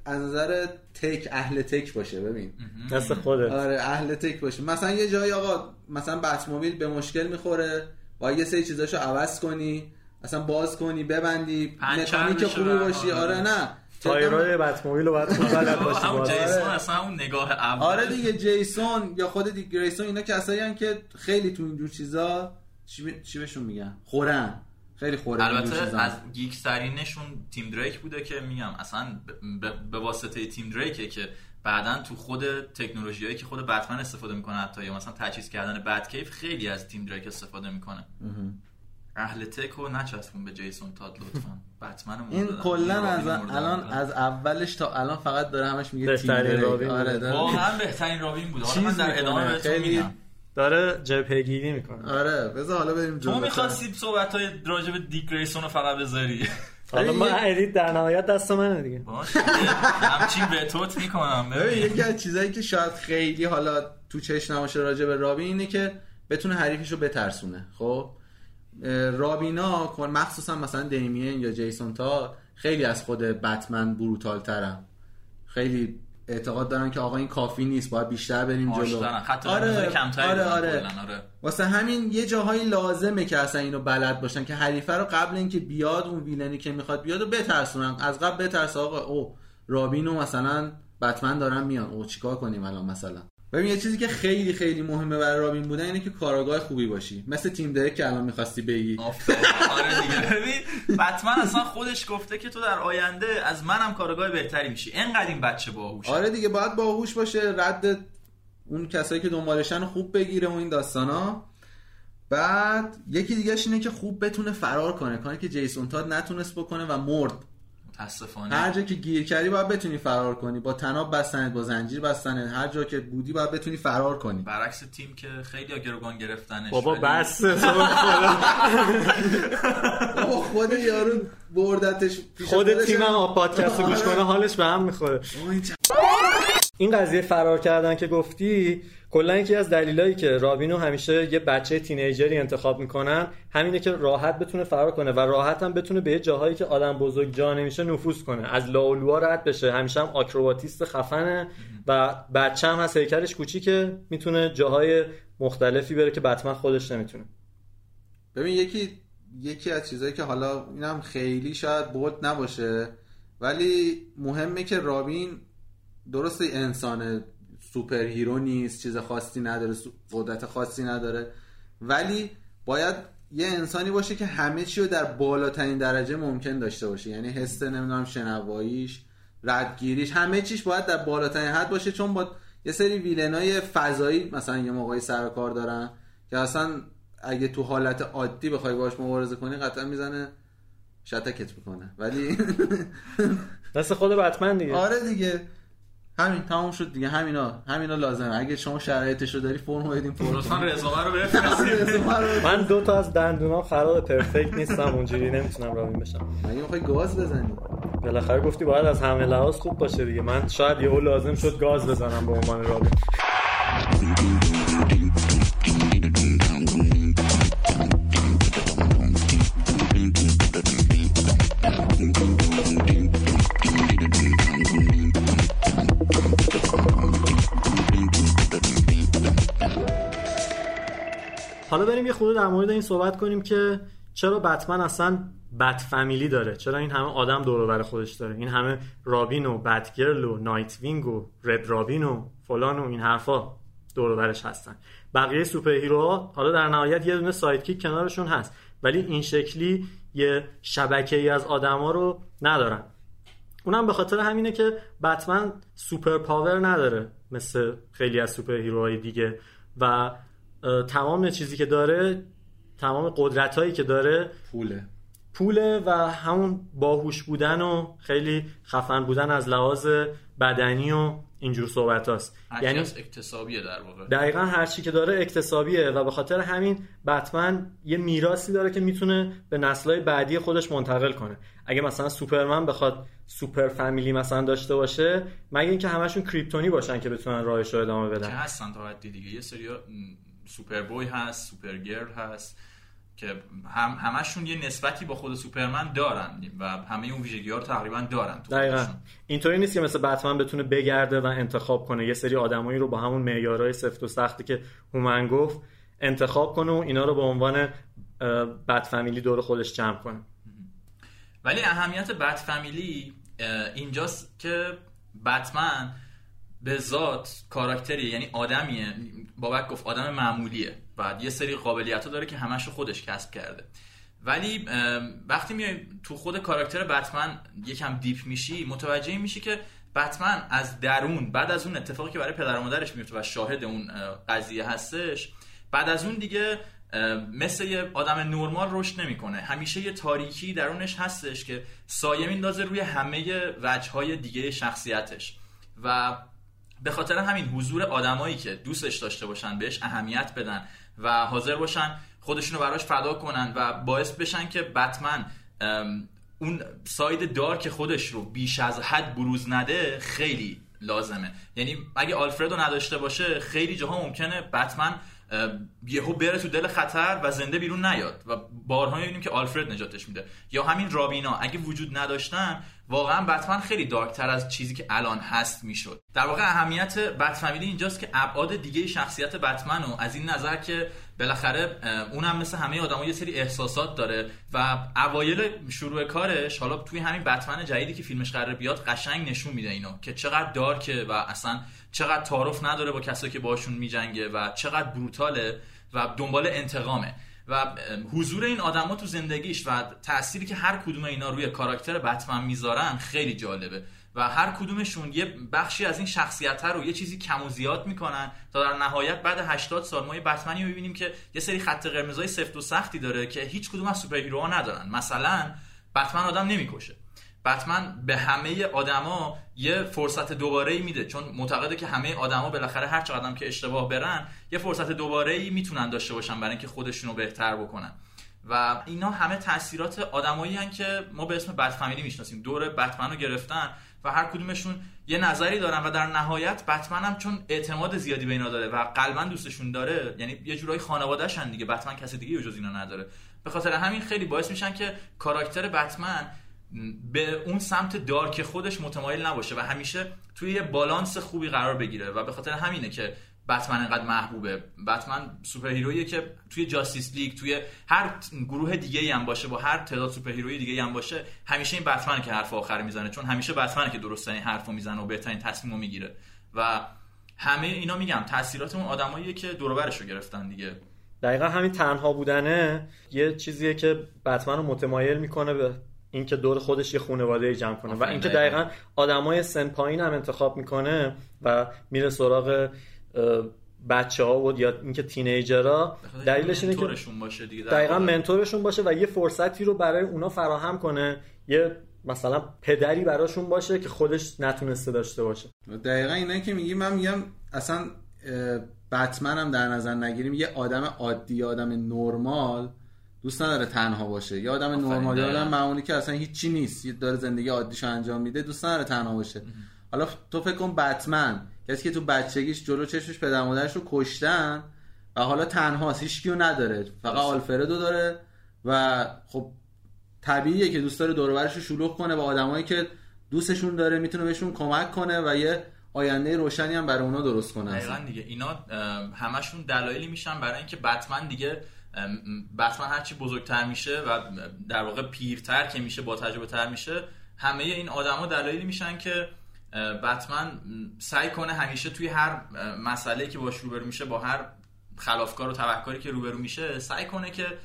از نظر تک اهل تک باشه ببین. دست خودت. آره اهل تک باشه. مثلا یه جایی آقا مثلا بتموبیل به مشکل می‌خوره و یه سری چیزاشو عوض کنی اصلا باز کنی ببندی مکانیک خوبی باشی. آره نه. تایرای بتموبیل رو باید خوب بلد باشی همون. جیسون آره. اصلا اون نگاه اول. آره دیگه جیسون یا خود دیگ گریسون اینا کسایی که خیلی تو اینجور چیزا چی, ب... چی بهشون میگن؟ خورن. خیلی خوره البته. از گیک ترینشون تیم دریک بوده که میگم اصلا به واسطه تیم دریکه که بعدا تو خود تکنولوژیایی که خود بتمن استفاده می‌کنه حتی یا مثلا تجهیز کردن بت کیف خیلی از تیم دریک استفاده می‌کنه اهل تک رو نچسبون به جیسون تاد لطفا بتمن این کلا از الان. از اولش تا الان فقط داره همش میگه تیم دریک. آره واقعا بهترین رابین بود حالا من در ادامه. بهتون میگم داره جبهگیری می‌کنه. آره بذار حالا بریم تو جلو می‌خواستی صحبت های راجع به دیک رو فقط بذاری؟ حالا من edit در نهایت دست منه دیگه. باشه همچین mute ت می‌کنم. ببین یکی از چیزایی که شاید خیلی حالا تو چش نباشه راجع به رابین اینه که بتونه حریفش رو بترسونه خب؟ رابینا کن- مخصوصا مثلا دیمین یا جیسون تا خیلی از خود بتمن بروتال ترن خیلی اعتقاد دارن که آقا این کافی نیست باید بیشتر بریم جلو. آره آره کمتری آره آره. آره. واسه همین یه جاهایی لازمه که اصلا اینو بلد باشن که حریفه رو قبل اینکه بیاد اون ویلنی که می‌خواد بیاد و بترسونن. از قبل بترس آقا او رابینو مثلا بتمن دارن میان. او چیکار کنیم الان مثلا؟ ببین یه چیزی که خیلی خیلی مهمه برای رابین بودن اینه که کاراگاه خوبی باشی. مثل تیم دریک که الان می‌خواستی بگی. آره دیگه. ببین بتمن اصلا خودش گفته که تو در آینده از منم کارگاه بهتری میشی. انقدر این بچه باهوشه. آره دیگه باید باهوش باشه رد اون کسایی که دنبالشن خوب بگیره و این داستانا. بعد یکی دیگهش اینه که خوب بتونه فرار کنه. کاری که جیسون تاد نتونست بکنه و مرد. متاسفانه. هر جا که گیر کردی باید بتونی فرار کنی. با تناب بستنت با زنجیر بستنت هر جا که بودی باید بتونی فرار کنی. برعکس تیم که خیلی گروگان گرفتنش. بابا ولی- بس. بابا خود یارو بردتش خود تیمم هم- پادکست گوش آره. کنه حالش به هم می‌خوره. این قضیه فرار کردن که گفتی کلا یکی از دلایلی که رابینو همیشه یه بچه تینیجری انتخاب می‌کنن همینه که راحت بتونه فرار کنه و راحت هم بتونه به جاهایی که آدم بزرگ جا نمیشه نفوذ کنه. از لاولوا رد بشه. همیشه هم آکروباتیست خفنه و بچه هم هست هیکلش کوچیکه می‌تونه جاهای مختلفی بره که بتمن خودش نمی‌تونه. ببین یکی یکی از چیزایی که حالا اینم خیلی شاید bold نباشه ولی مهمه که رابین درست انسان superhero نیست چیز خاصی نداره قدرت خاصی نداره ولی باید یه انسانی باشه که همه چی رو در بالاترین درجه ممکن داشته باشه. یعنی حس نمی‌دونم شنواییش ردگیریش همه چیش باید در بالاترین حد باشه چون با یه سری ویلنای فضایی مثلا یه موقعی سر و کار دارن که اصلا اگه تو حالت عادی بخوای باش مبارزه کنی قطعا می‌زنه شتکت می‌کنه. ولی دست خود بتمن دیگه. آره دیگه. همین تموم شد دیگه. همینا همینا لازمه. اگه شما شرایطش رو داری فرم بدین فرم لطفا رزومه رو بفرستید. من دو تا از دندونام خراب پرفکت نیستم اونجوری نمی‌تونم رابین بشم مگه می‌خوای گاز بزنی؟ بالاخره گفتی باید از همه لحاظ خوب باشه دیگه. من شاید یهو لازم شد گاز بزنم به عنوان رابین حالا بریم یه خورده در مورد این صحبت کنیم که چرا بتمن اصلا Bat Family داره؟ چرا این همه آدم دور بر خودش داره؟ این همه رابین و بتگرل و نایت وینگ و رد رابین و فلان و این حرفا دور برش هستن. بقیه superhero ها حالا در نهایت یه دونه sidekick کنارشون هست ولی این شکلی یه شبکه ای از آدما رو ندارن. اونم به خاطر همینه که بتمن superpower نداره مثل خیلی از superhero های دیگه و تمام چیزی که داره تمام قدرت هایی که داره پوله. پوله و همون باهوش بودن و خیلی خفن بودن از لحاظ بدنی و اینجور صحبت هاست. یعنی اکتسابیه در واقع. دقیقا هر چی که داره اکتسابیه و به خاطر همین بتمن یه میراثی داره که می‌تونه به نسلهای بعدی خودش منتقل کنه. اگه مثلا سوپرمن بخواد سوپر فامیلی مثلا داشته باشه مگه اینکه همشون کریپتونی باشن که بتونن راهش رو ادامه که بدن هستن تا حدی دیگه. یه سری Superboy هست Supergirl هست که هم همشون یه نسبتی با خود سوپرمن دارن و همه اون ویژگی ها رو تقریبا دارن تو دقیقا. اینطوری نیست که مثل بتمن بتونه بگرده و انتخاب کنه. یه سری آدمایی رو با همون معیارهای سفت و سختی که هومن گفت انتخاب کنه و اینا رو به عنوان Bat Family دور خودش جمع کنه. ولی اهمیت بد فامیلی اینجاست که بتمن به ذات کاراکتری یعنی آدمیه. بابک گفت آدم معمولیه. و یه سری قابلیت ها داره که همش رو خودش کسب کرده. ولی وقتی میای تو خود کاراکتر بتمن یکم دیپ میشی متوجه میشی که بتمن از درون بعد از اون اتفاقی که برای پدر و مادرش میفته و شاهد اون قضیه هستش بعد از اون دیگه مثل یه آدم نرمال رشد نمی‌کنه. همیشه یه تاریکی درونش هستش که سایه میندازه روی همه وجه دیگه شخصیتش. و به خاطر همین حضور آدمایی که دوستش داشته باشن بهش اهمیت بدن و حاضر باشن خودشونو براش فدا کنن و باعث بشن که بتمن اون ساید دارک خودش رو بیش از حد بروز نده خیلی لازمه. یعنی اگه آلفردو نداشته باشه خیلی جاها ممکنه بتمن یهو بره تو دل خطر و زنده بیرون نیاد و بارها می‌بینیم که آلفرد نجاتش میده. یا همین رابینا اگه وجود نداشتن واقعا بتمن خیلی دارکتر از چیزی که الان هست می‌شد. در واقع اهمیت بت اینجاست که ابعاد دیگه شخصیت بتمن رو از این نظر که بالاخره اونم مثل همه آدما یه سری احساسات داره و اوایل شروع کارش حالا توی همین بتمن جدیدی که فیلمش قرار بیاد قشنگ نشون میده اینو که چقدر دارکه و اصلا چقدر تعارف نداره با کسایی که باشون میجنگه و چقدر بروتاله و دنبال انتقامه. و حضور این آدما تو زندگیش و تأثیری که هر کدوم اینا روی کاراکتر بتمن می‌ذارن خیلی جالبه. و هر کدومشون یه بخشی از این شخصیت رو یه چیزی کم و زیاد می‌کنن تا در نهایت بعد 80 سال ما یه بتمنی می‌بینیم که یه سری خط قرمزای سفت و سختی داره که هیچ کدوم از سوپر ندارن. مثلا بتمن آدم نمی‌کشه. بتمن به همه آدما یه فرصت دوباره ای میده. چون معتقده که همه آدما بالاخره هر چقدر که اشتباه برن یه فرصت دوباره ای می‌تونن داشته باشن برای اینکه خودشونو بهتر بکنن. و اینا همه تاثیرات آدمایی که ما به اسم بت فامیلی می‌شناسیم. دور بتمن گرفتن و هر کدومشون یه نظری دارن و در نهایت بتمن هم چون اعتماد زیادی به اینا داره و قلبا دوستشون داره یعنی یه جورایی خانوادهشن دیگه. بتمن کسی دیگه جز اینا نداره. به خاطر همین خیلی باعث میشن که کاراکتر بتمن به اون سمت dark خودش متمایل نباشه و همیشه توی یه بالانس خوبی قرار بگیره و به خاطر همینه که بتمن انقدر محبوبه. بتمن superhero یی که توی Justice League توی هر گروه دیگه هم باشه با هر تعداد superhero ی دیگه هم باشه همیشه این بتمنه که حرف آخر می‌زنه چون همیشه بتمنه که درست این حرفو می‌زنه و بهترین تصمیمو می‌گیره. و همه اینا میگم تاثیرات اون آدماییه که دورش رو گرفتن دیگه. دقیقا همین تنها بودنه یه چیزیه که بتمن رو متمایل می‌کنه به اینکه دور خودش یه خانواده جمع کنه. و اینکه دقیقا. آدمای سن پایین هم انتخاب می‌کنه و میره سراغ بچه ها و یا اینکه تینیجرها دلیلش اینه که باشه دیگه دقیقا منتورشون باشه و یه فرصتی رو برای اونا فراهم کنه. یه مثلا پدری براشون باشه که خودش نتونسته داشته باشه. دقیقا اینا که میگی من میگم اصلا بتمن هم در نظر نگیریم یه آدم عادی آدم نرمال دوست نداره تنها باشه. یه آدم نرمال آدم معمولی که اصلا هیچی نیست. یه داره زندگی عادیشو انجام میده دوست نداره تنها باشه. حالا تو فکر کن بتمن. کسی که تو بچگیش جلو چشمش پدر مادرش رو کشتن و حالا تنهاست. هیچ کیو نداره. فقط آلفردو داره و خب طبیعیه که دوست داره دور رو شلوغ کنه با آدمایی که دوستشون داره می‌تونه بهشون کمک کنه و یه آینده روشنی هم برای اونا درست کنه. دقیقا دیگه. اینا همشون دلایلی میشن برای اینکه بتمن دیگه بتمن هرچی بزرگتر میشه و در واقع پیرتر که میشه با تجربه تر میشه همه این آدما دلایلی میشن که بتمن سعی کنه همیشه توی هر مسئله که باش روبرو میشه با هر خلافکار و تبهکاری که روبرو میشه سعی کنه که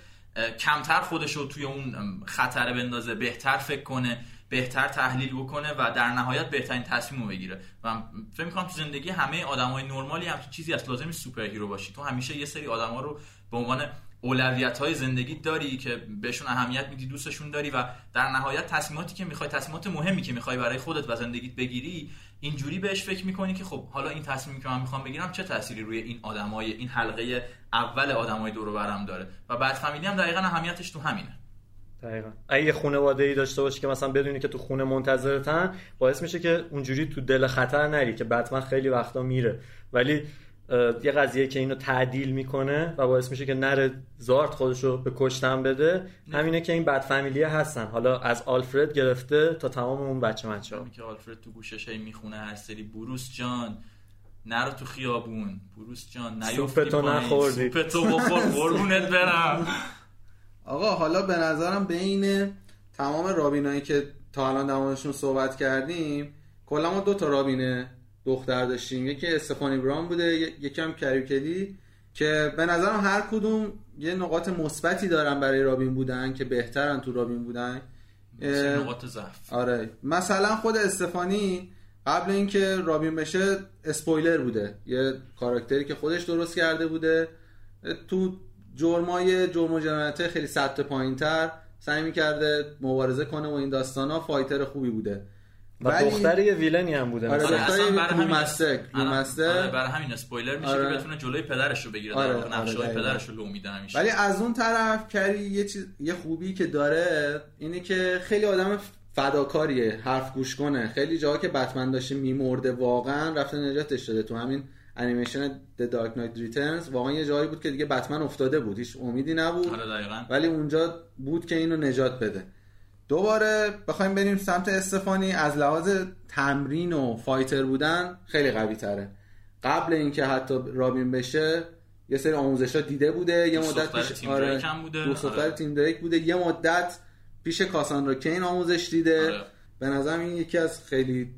کمتر خودش رو توی اون خطر بندازه بهتر فکر کنه بهتر تحلیل بکنه و در نهایت بهترین تصمیم رو بگیره. و فکر می‌کنم تو زندگی همه آدمای نرمالی همچین چیزی هست لازم نی superhero باشی. تو همیشه یه سری آدما رو به عنوان اولویت های زندگی داری که بهشون اهمیت میدی دوستشون داری و در نهایت تصمیماتی که می‌خوای تصمیمات مهمی که می‌خوای برای خودت و زندگیت بگیری اینجوری بهش فکر می‌کنی که خب حالا این تصمیمی که من می‌خوام بگیرم چه تأثیری روی این آدمای این حلقه اول آدمای دور برم داره؟ و Bat Family هم دقیقا اهمیتش تو همینه. دقیقا. اگه خانواده ای داشته باشی که مثلا بدونی که تو خونه منتظرتن باعث میشه که اونجوری تو دل خطر نری که بتمن خیلی وقتا میره. ولی یه قضیه که اینو تعدیل می‌کنه و باعث میشه که نره زارت خودشو به کشتن بده همینه که این بد فامیلیه هستن. حالا از آلفرد گرفته تا تمام اون بچه بچه ها که آلفرد تو گوشش هی می‌خونه هر سری بروس جان نرو تو خیابون. بروس جان نیفتی تو نخوردی. سوپ تو بخور قربونت برم. آقا حالا به نظرم بین تمام رابینایی که تا الان در موردشون صحبت کردیم کلا ما دو تا رابین دختر داشتیم. یکی استفانی بران بوده یکی هم کریکلی که به نظرم هر کدوم یه نقاط مثبتی دارن برای رابین بودن که بهترن تو رابین بودن. نقاط ضعف. آره. مثلا خود استفانی قبل اینکه رابین بشه اسپویلر بوده. یه کاراکتری که خودش درست کرده بوده. تو جرمای جرم و جنایت خیلی سطح پایین تر سعی می‌کرده مبارزه کنه و این داستان ها fighter خوبی بوده. و ولی- دختر یه villain ی هم بوده آره، مثلا. دختر اصلا یه برای همین Cluemaster، الان- Cluemaster. آره، برای همین اسپویلر میشه آره. که بتونه جلوی پدرش رو بگیره آره، در واقع آره، نقشه های. پدرش رو لو میده همیشه ولی از اون طرف کری یه چیز یه خوبی که داره اینه که خیلی آدم فداکاریه حرف گوش کنه خیلی جاها که بتمن داشته میمرده واقعا رفته نجاتش داده تو همین انیمیشن The Dark Knight Returns واقعا یه جایی بود که دیگه بتمن افتاده بود هیچ امیدی نبود آره ولی اونجا بود که اینو نجات بده دوباره بخوایم بریم سمت استفانی از لحاظ تمرین و fighter بودن خیلی قوی تره قبل اینکه حتی رابین بشه یه سری آموزش ها دیده بوده یه مدت پیش هم بوده. آره. تیم دریک بوده یه مدت پیش کاساندرا کین آموزش دیده آره. به نظرم این یکی از خیلی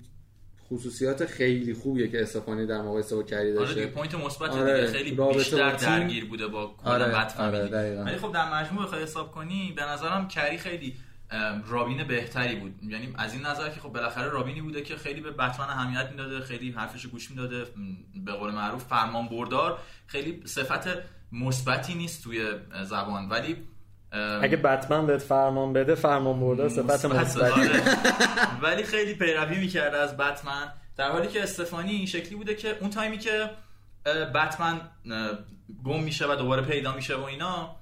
خصوصیات خیلی خوبیه که استفانی در مقایسه با کری آره داشته دیگه point مثبت آره، خیلی بیشتر. درگیر بوده با کلا آره،. آره،. ولی خب در مجموع بخوای حساب کنی به نظرم کری خیلی رابین بهتری بود. یعنی از این نظر که خب بالاخره رابینی بوده که خیلی به بتمن اهمیت می‌داده خیلی حرفش گوش می‌داده به قول معروف فرمان بردار. خیلی صفت مثبتی نیست توی زبان ولی اگه بتمن بهت فرمان بده فرمان برده صفت مثبتی. آره. ولی خیلی پیروی می‌کرده از بتمن. در حالی که استفانی این شکلی بوده که اون تایمی که بتمن گم میشه و دوباره پیدا میشه و اینا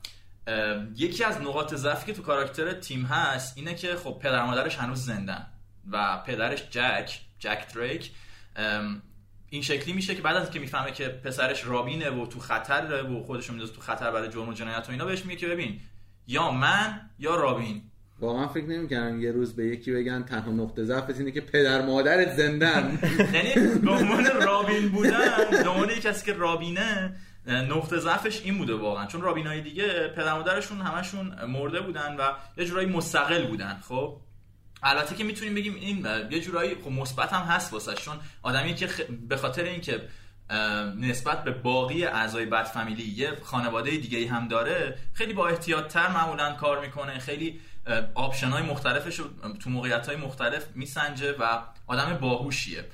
یکی از نقاط ضعفی که تو کاراکتر تیم هست اینه که خب پدر مادرش هنوز زندن و پدرش جک جک دریک. این شکلی میشه که بعد از که می‌فهمه که پسرش رابینه و تو خطره و خودش رو میندازه تو خطر برای جرم و جنایت و اینا بهش میگه که ببین یا من یا رابین. واقعا فکر نمی‌کردم یه روز به یکی بگن تنها نقطه ضعفت اینه که پدر مادرت زندن. یعنی به عنوان رابین بودن به عنوان کسی که رابینه نقطه ضعفش این بوده واقعا. چون رابینای دیگه پدر مادرشون همشون مرده بودن و یه جورایی مستقل بودن. خب؟ البته که می‌تونیم بگیم این یه جورایی خب مثبت هم هست واسه چون آدمی که خ- به خاطر اینکه نسبت به باقی اعضای بد فامیلی یه خانواده دیگه هم داره خیلی با احتیاط تر معمولا کار می‌کنه. خیلی آپشن های مختلفش تو موقعیت های مختلف میسنجه و آدم باهوشیه.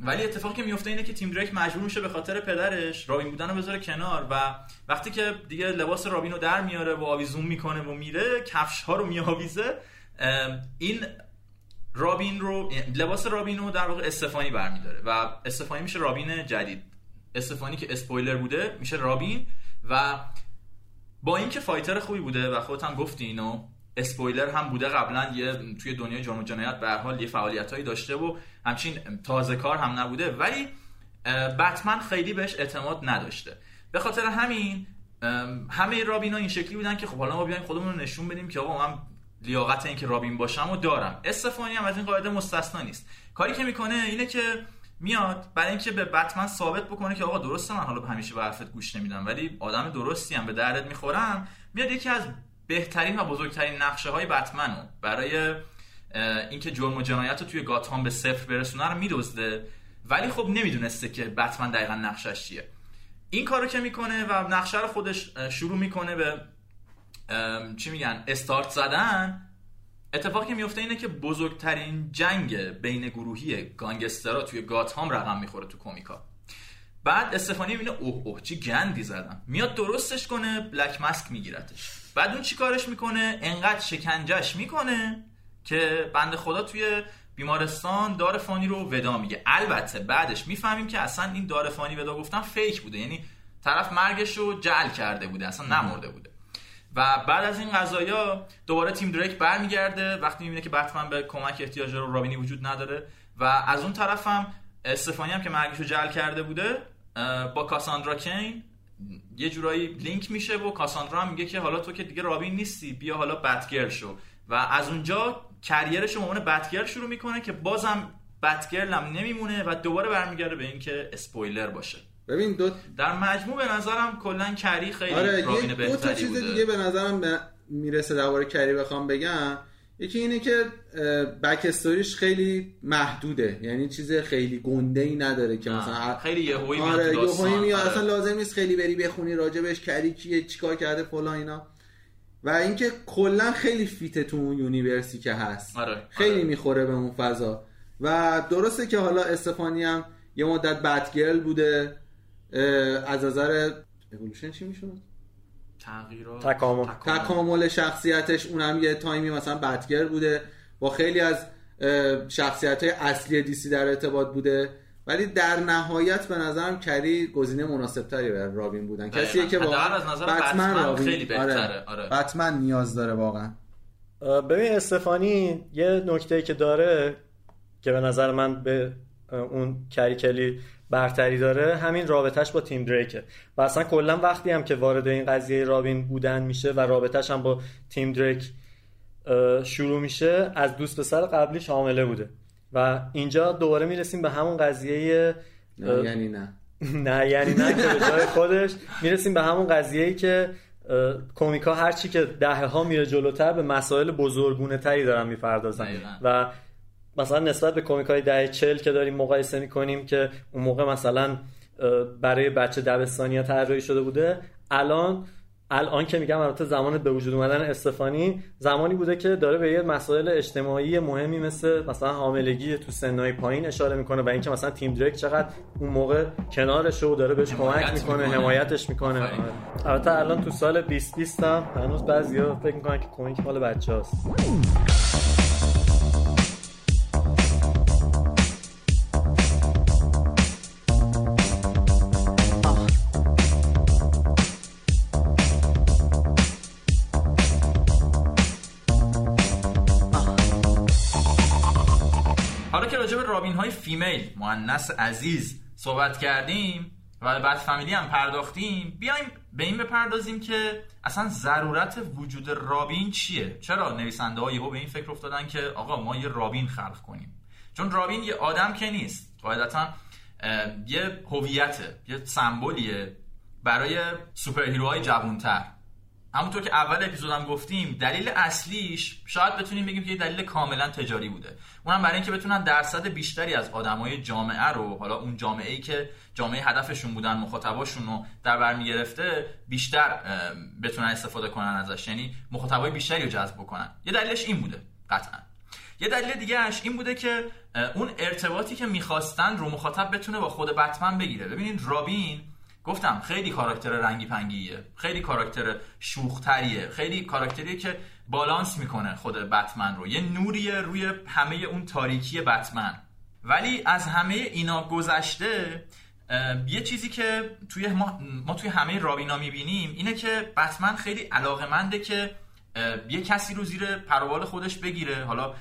ولی اتفاقی که میفته اینه که تیم دریک مجبور میشه به خاطر پدرش رابین بودن رو بذاره کنار و وقتی که دیگه لباس رابین رو در میاره و آویزون می‌کنه و میره کفش ها رو میآویزه این رابین رو لباس رابین رو در واقع استفانی برمیداره و استفانی میشه رابین جدید. استفانی که اسپویلر بوده میشه رابین و با اینکه فایتر خوبی بوده و خودت هم گفتی اینو اسپویلر هم بوده قبلا یه توی دنیای جرم و جنایت به حال یه فعالیتایی داشته و همچین تازه کار هم نبوده. ولی بتمن خیلی بهش اعتماد نداشته. به خاطر همین همه رابینا این شکلی بودن که خب حالا ما بیایم خودمون رو نشون بدیم که آقا من لیاقت این که رابین باشم و دارم. استفانی هم از این قاعده مستثنا نیست. کاری که می‌کنه اینه که میاد برای اینکه به بتمن ثابت بکنه که آقا درسته من حالا همیشه به حرفت گوش نمیدم ولی آدم درستی هم به دردت می‌خورم میاد یکی از بهترین و بزرگترین نقشه های بتمن برای اینکه جرم و جنایت رو توی گاتهام به صفر برسونه رو میدزده. ولی خب نمی‌دونسته که بتمن دقیقا نقشش چیه. این کارو که می‌کنه و نقشه رو خودش شروع می‌کنه به چی میگن استارت زدن اتفاقی که میفته اینه که بزرگترین جنگ بین گروهی گانگسترها توی گاتهام رقم می‌خوره تو کومیکا. بعد استفانی می‌بینه اوه اوه چی گندی زدم میاد درستش کنه بلک ماسک میگیرتش. بعد اون چی کارش می‌کنه؟ انقدر شکنجش می‌کنه که بنده خدا توی بیمارستان دار فانی رو ودا میگه. البته بعدش می‌فهمیم که اصلا این دار فانی ودا گفتن فیک بوده. یعنی طرف مرگش رو جعل کرده بوده اصلا نمرده بوده. و بعد از این قضايا دوباره تیم دریک برمیگرده. وقتی می‌بینه که بتمن به کمک احتیاج رو رابینی وجود نداره و از اون طرف هم استفانی هم که مرگش رو جعل کرده بوده با کاساندرا کین یه جورایی لینک میشه و کاساندرا هم میگه که حالا تو که دیگه رابین نیستی بیا حالا بتگرل شو. و از اونجا کریرش رو به عنوان بتگرل شروع می‌کنه که بازم بتگرل هم نمیمونه و دوباره برمیگرده به اینکه اسپویلر باشه. ببین دو در مجموع به نظرم کلا کری خیلی آره رابین یه دو تا بهتری چیز بوده. دیگه به نظرم به می‌رسه درباره کری بخوام بگم. یکی اینه که بک استوریش خیلی محدوده یعنی چیز خیلی گنده ای نداره که مثلا خیلی یهویی آره یهویی آره. اصلا لازم نیست خیلی بری بخونی راجبش کری کیه چیکار کرده فلان اینا و اینکه کلا خیلی فیته تو اون یونیورسی که هست آره. خیلی آره. می‌خوره به اون فضا و درسته که حالا استفانی هم یه مدت بتگرل بوده از نظر اولوشن چی می‌شود؟ تغییرات تکامل. تکامل شخصیتش اونم یه تایمی مثلا بتگر بوده با خیلی از شخصیت های اصلی دیسی در ارتباط بوده ولی در نهایت به نظرم کری گزینه مناسب تری برای رابین بودن دقیقاً. کسیه که واقعا از نظر بتمن بتمن رابین خیلی بهتره. آره. بتمن نیاز داره واقعا ببین استفانی یه نکته که داره که به نظر من به اون کریکلی برتری داره همین رابطهش با تیم دریکه. و اصلا کلا وقتی هم که وارد این قضیه رابین بودن میشه و رابطهش هم با تیم دریک شروع میشه از دوست پسر قبلیش حامله بوده. و اینجا دوباره می‌رسیم به همون قضیه نه، یعنی نه. نه یعنی نه که به جای خودش. می‌رسیم به همون قضیه ای که اه، کمیکا هرچی که دهه ها میره جلوتر به مسائل بزرگونه تری دارن می‌پردازن. و مثلا نسبت به کمیک های دهه چل که داریم مقایسه می‌کنیم که اون موقع مثلا برای بچه دبستانی ها طراحی شده بوده الان الان که میگم البته زمان به وجود اومدن استفانی زمانی بوده که داره به یه مسائل اجتماعی مهمی مثل مثلا حاملگی تو سنهای پایین اشاره می‌کنه و اینکه مثلا تیم دریک چقدر اون موقع کنارش و داره بهش کمک می‌کنه. حمایتش می‌کنه آفرین. البته الان تو سال 2020 هم هنوز بعضیا فکر می‌کنن که کمیک مال بچه‌هاست راجع به رابین های female مؤنث عزیز صحبت کردیم و Bat Family هم پرداختیم. بیایم به این بپردازیم که اصلا ضرورت وجود رابین چیه؟ چرا نویسنده ها یهو به این فکر افتادن که آقا ما یه رابین خلق کنیم؟ چون رابین یه آدم که نیست. قاعدتا یه هویته یه سمبولیه برای superhero های جوانتر. همونطور که اول اپیزودم گفتیم دلیل اصلیش شاید بتونیم بگیم که دلیل کاملا تجاری بوده. اونم برای اینکه بتونن درصد بیشتری از آدمای جامعه رو حالا اون جامعه ای که جامعه هدفشون بودن مخاطباشون رو در بر می‌گرفته بیشتر بتونن استفاده کنن ازش. یعنی مخاطبای بیشتری رو جذب بکنن. یه دلیلش این بوده قطعا. یه دلیل دیگهش این بوده که اون ارتباطی که می‌خواستن رو مخاطب بتونه با خود بتمن بگیره. ببینید رابین گفتم خیلی کاراکتر رنگی پنگیه خیلی کاراکتر شوختریه خیلی کاراکتریه که بالانس می‌کنه خود بتمن رو. یه نوریه روی همه اون تاریکی بتمن. ولی از همه اینا گذشته یه چیزی که توی ما, ما توی همه رابینا می‌بینیم اینه که بتمن خیلی علاقمنده که یه کسی رو زیر پروبال خودش بگیره. حالا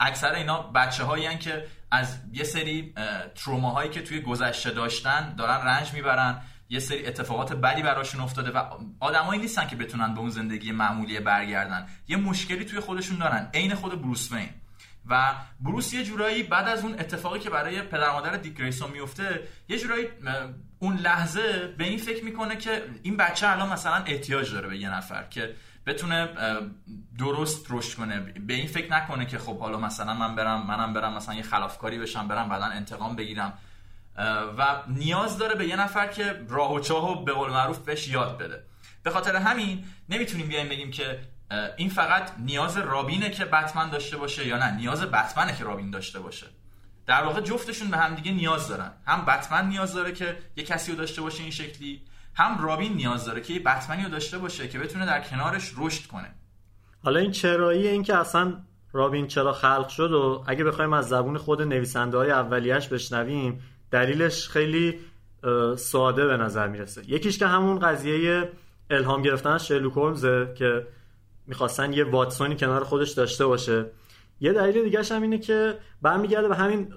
اکثر اینا بچه هایی که از یه سری تروماهایی که توی گذشته داشتن دارن رنج می‌برن. یه سری اتفاقات بدی براشون افتاده و آدمایی نیستن که بتونن به اون زندگی معمولی برگردن. یه مشکلی توی خودشون دارن عین خود بروس وین. و بروس یه جورایی بعد از اون اتفاقی که برای پدر مادر دیک گریسون میفته یه جورایی اون لحظه به این فکر می‌کنه که این بچه الان مثلا احتیاج داره به یه نفر که بتونه درست رشد کنه. به این فکر نکنه که خب حالا مثلا من برم منم برم مثلا یه خلافکاری بشم برم بعدا انتقام بگیرم. و نیاز داره به یه نفر که راه و چاه و به قول معروف بهش یاد بده. به خاطر همین نمی‌تونیم بیایم بگیم که این فقط نیاز رابینه که بتمن داشته باشه یا نه. نیاز بتمنه که رابین داشته باشه. در واقع جفتشون به همدیگه نیاز دارن. هم بتمن نیاز داره که یه کسی رو داشته باشه این شکلی هم رابین نیاز داره که یه بتمنی رو داشته باشه که بتونه در کنارش رشد کنه. حالا این چرایی این که اصلا رابین چرا خلق شد و اگه بخوایم از زبون خود نویسنده های اولیش بشنویم دلیلش خیلی ساده به نظر می‌رسه. یکیش که همون قضیه الهام گرفتن از شرلوک که می‌خواستن یه واتسونی کنار خودش داشته باشه. یه دلیل دیگه هم اینه که برمیگرده به همین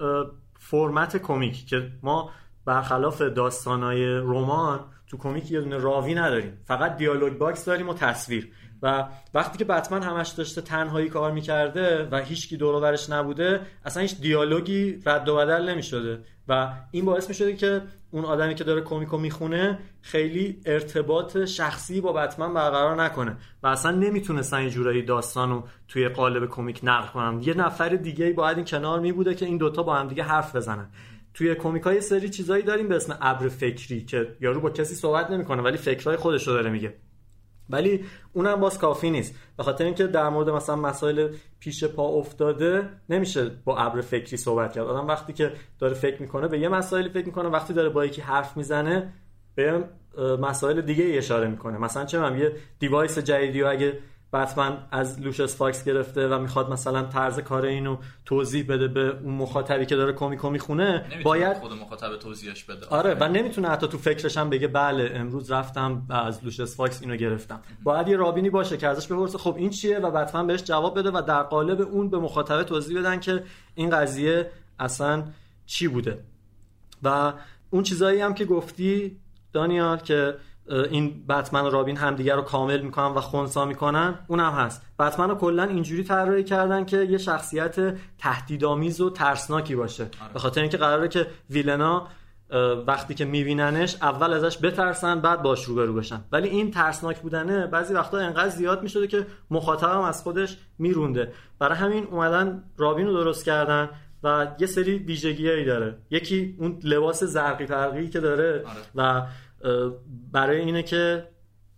فرمت کمیک که ما برخلاف داستانهای رمان تو کمیک یه دونه راوی نداریم. فقط dialogue box داریم و تصویر. و وقتی که بتمن همش داشته تنهایی کار می‌کرده و هیچکی دور و برش نبوده اصلا هیچ دیالوگی رد و بدل نمی‌شده. و این باعث می‌شده که اون آدمی که داره کمیکو می‌خونه خیلی ارتباط شخصی با بتمن برقرار نکنه. و اصلا نمی‌تونستن این جورایی داستان رو توی قالب کمیک نقل کنن یه نفر دیگه باید این کنار میبوده که این دوتا با هم دیگه حرف بزنن. توی کمیک های سری چیزایی داریم به اسم ابر فکری که یارو با کسی صحبت نمی‌کنه ولی فکرهای خودش رو داره میگه. ولی اونم باز کافی نیست. به خاطر اینکه در مورد مثلا مسائل پیش پا افتاده نمیشه با ابر فکری صحبت کرد. آدم وقتی که داره فکر می‌کنه به یه مسائلی فکر می‌کنه وقتی داره با یکی حرف می‌زنه به مسائل دیگه اشاره می‌کنه. مثلا چه یه device جدیدی اگه بتمن از لوشس فاکس گرفته و می‌خواد مثلا طرز کار اینو توضیح بده به اون مخاطبی که داره کمیکو می‌خونه باید خود مخاطب توضیحش بده. آره و نمی‌تونه حتی تو فکرش هم بگه بله امروز رفتم از لوشس فاکس اینو گرفتم. باید یه رابینی باشه که ازش بپرسه خب این چیه؟ و بتمن بهش جواب بده و در قالب اون به مخاطب توضیح بدن که این قضیه اصلا چی بوده. و اون چیزایی هم که گفتی دانیال که این بتمن و رابین همدیگه رو کامل می‌کنن و خونسا می‌کنن. اونم هست. بتمن رو کلا اینجوری طراحی کردن که یه شخصیت تهدیدآمیز و ترسناکی باشه. آره. به خاطر اینکه قراره که ویلنا وقتی که میبیننش اول ازش بترسن بعد باش روبرو بشن. ولی این ترسناک بودنه بعضی وقتا انقدر زیاد می‌شده که مخاطبم از خودش میرونده. برای همین اومدن رابین رو درست کردن و یه سری ویژگیایی داره. یکی اون لباس زرقی برقی که داره آره. و برای اینه که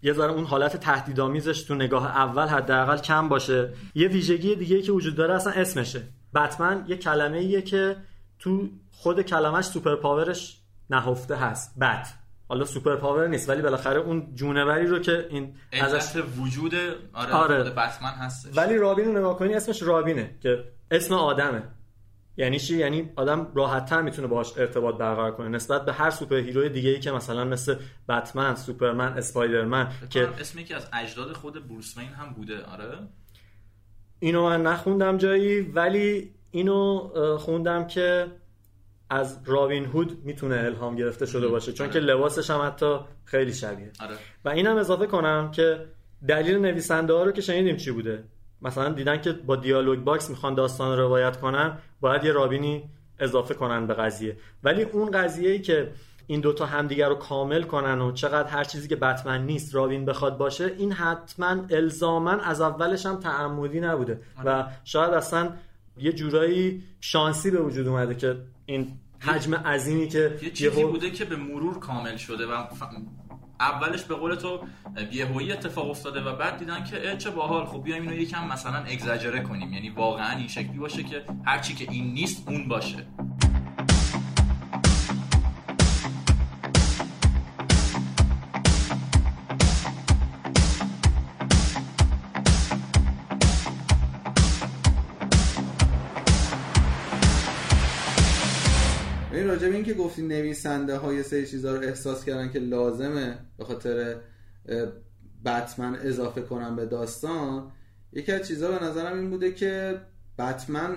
یه ذره اون حالت تهدیدآمیزش تو نگاه اول حداقل کم باشه. یه ویژگی دیگه که وجود داره اصلا اسمشه. بتمن یه کلمه ایه که تو خود کلمش superpower ش نهفته هست. bat. حالا superpower نیست ولی بالاخره اون جونوری رو که این ازش وجود آره, آره. بتمن هستش. ولی رابین رو نگاه کنی اسمش رابینه که اسم آدمه. یعنی چی؟ یعنی آدم راحتتر می‌تونه باهاش ارتباط برقرار کنه. نسبت به هر سوپر هیروی دیگه ای که مثلا مثل بتمن، سوپرمن، اسپایدرمن که اسمی که از اجداد خود بروس وین هم بوده آره؟ اینو من نخوندم جایی ولی اینو خوندم که از رابین هود می‌تونه الهام گرفته شده باشه چون آره. که لباسش هم حتی خیلی شبیه. آره. و اینم اضافه کنم که دلیل نویسنده ها رو که شنیدیم چی بوده؟ مثلا دیدن که با dialogue box می‌خوان داستان رو روایت کنن باید یه رابینی اضافه کنن به قضیه ولی اون قضیه ای که این دوتا همدیگر رو کامل کنن و چقدر هر چیزی که بتمن نیست رابین بخواد باشه این حتما الزامن از اولش هم تعمدی نبوده و آره. شاید اصلا یه جورایی شانسی به وجود اومده که این حجم عظیمی که یه چیزی بوده که به مرور کامل شده و اولش به قول تو بیهویی اتفاق افتاده و بعد دیدن که چه باحال خب بیایم اینو یکم مثلا اگزاجره کنیم. یعنی واقعا این شکلی باشه که هرچی که این نیست اون باشه. راجع به این که گفتی نویسنده های سری چیزا رو احساس کردن که لازمه به خاطر بتمن اضافه کنم به داستان یکی از چیزها به نظرم این بوده که بتمن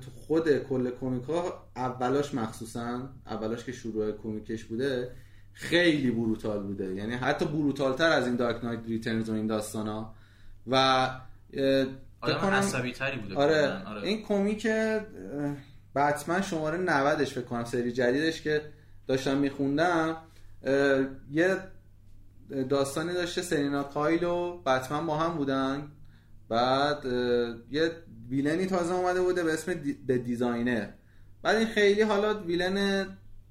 تو خود کل کمیک ها اولاش مخصوصا اولاش که شروع کمیکش بوده خیلی بروتال بوده یعنی حتی بروتال تر از این دارک نایت ریترنز و این داستان ها و آدم تری بوده آره, آره. این کمیک بتمن شماره 90 فکر کنم سری جدیدش که داشتم میخوندم یه داستانی داشته سلینا کایل و بتمن با هم بودن. بعد یه villain ی تازه اومده بوده به اسم دی... Designer بعد این خیلی حالا villain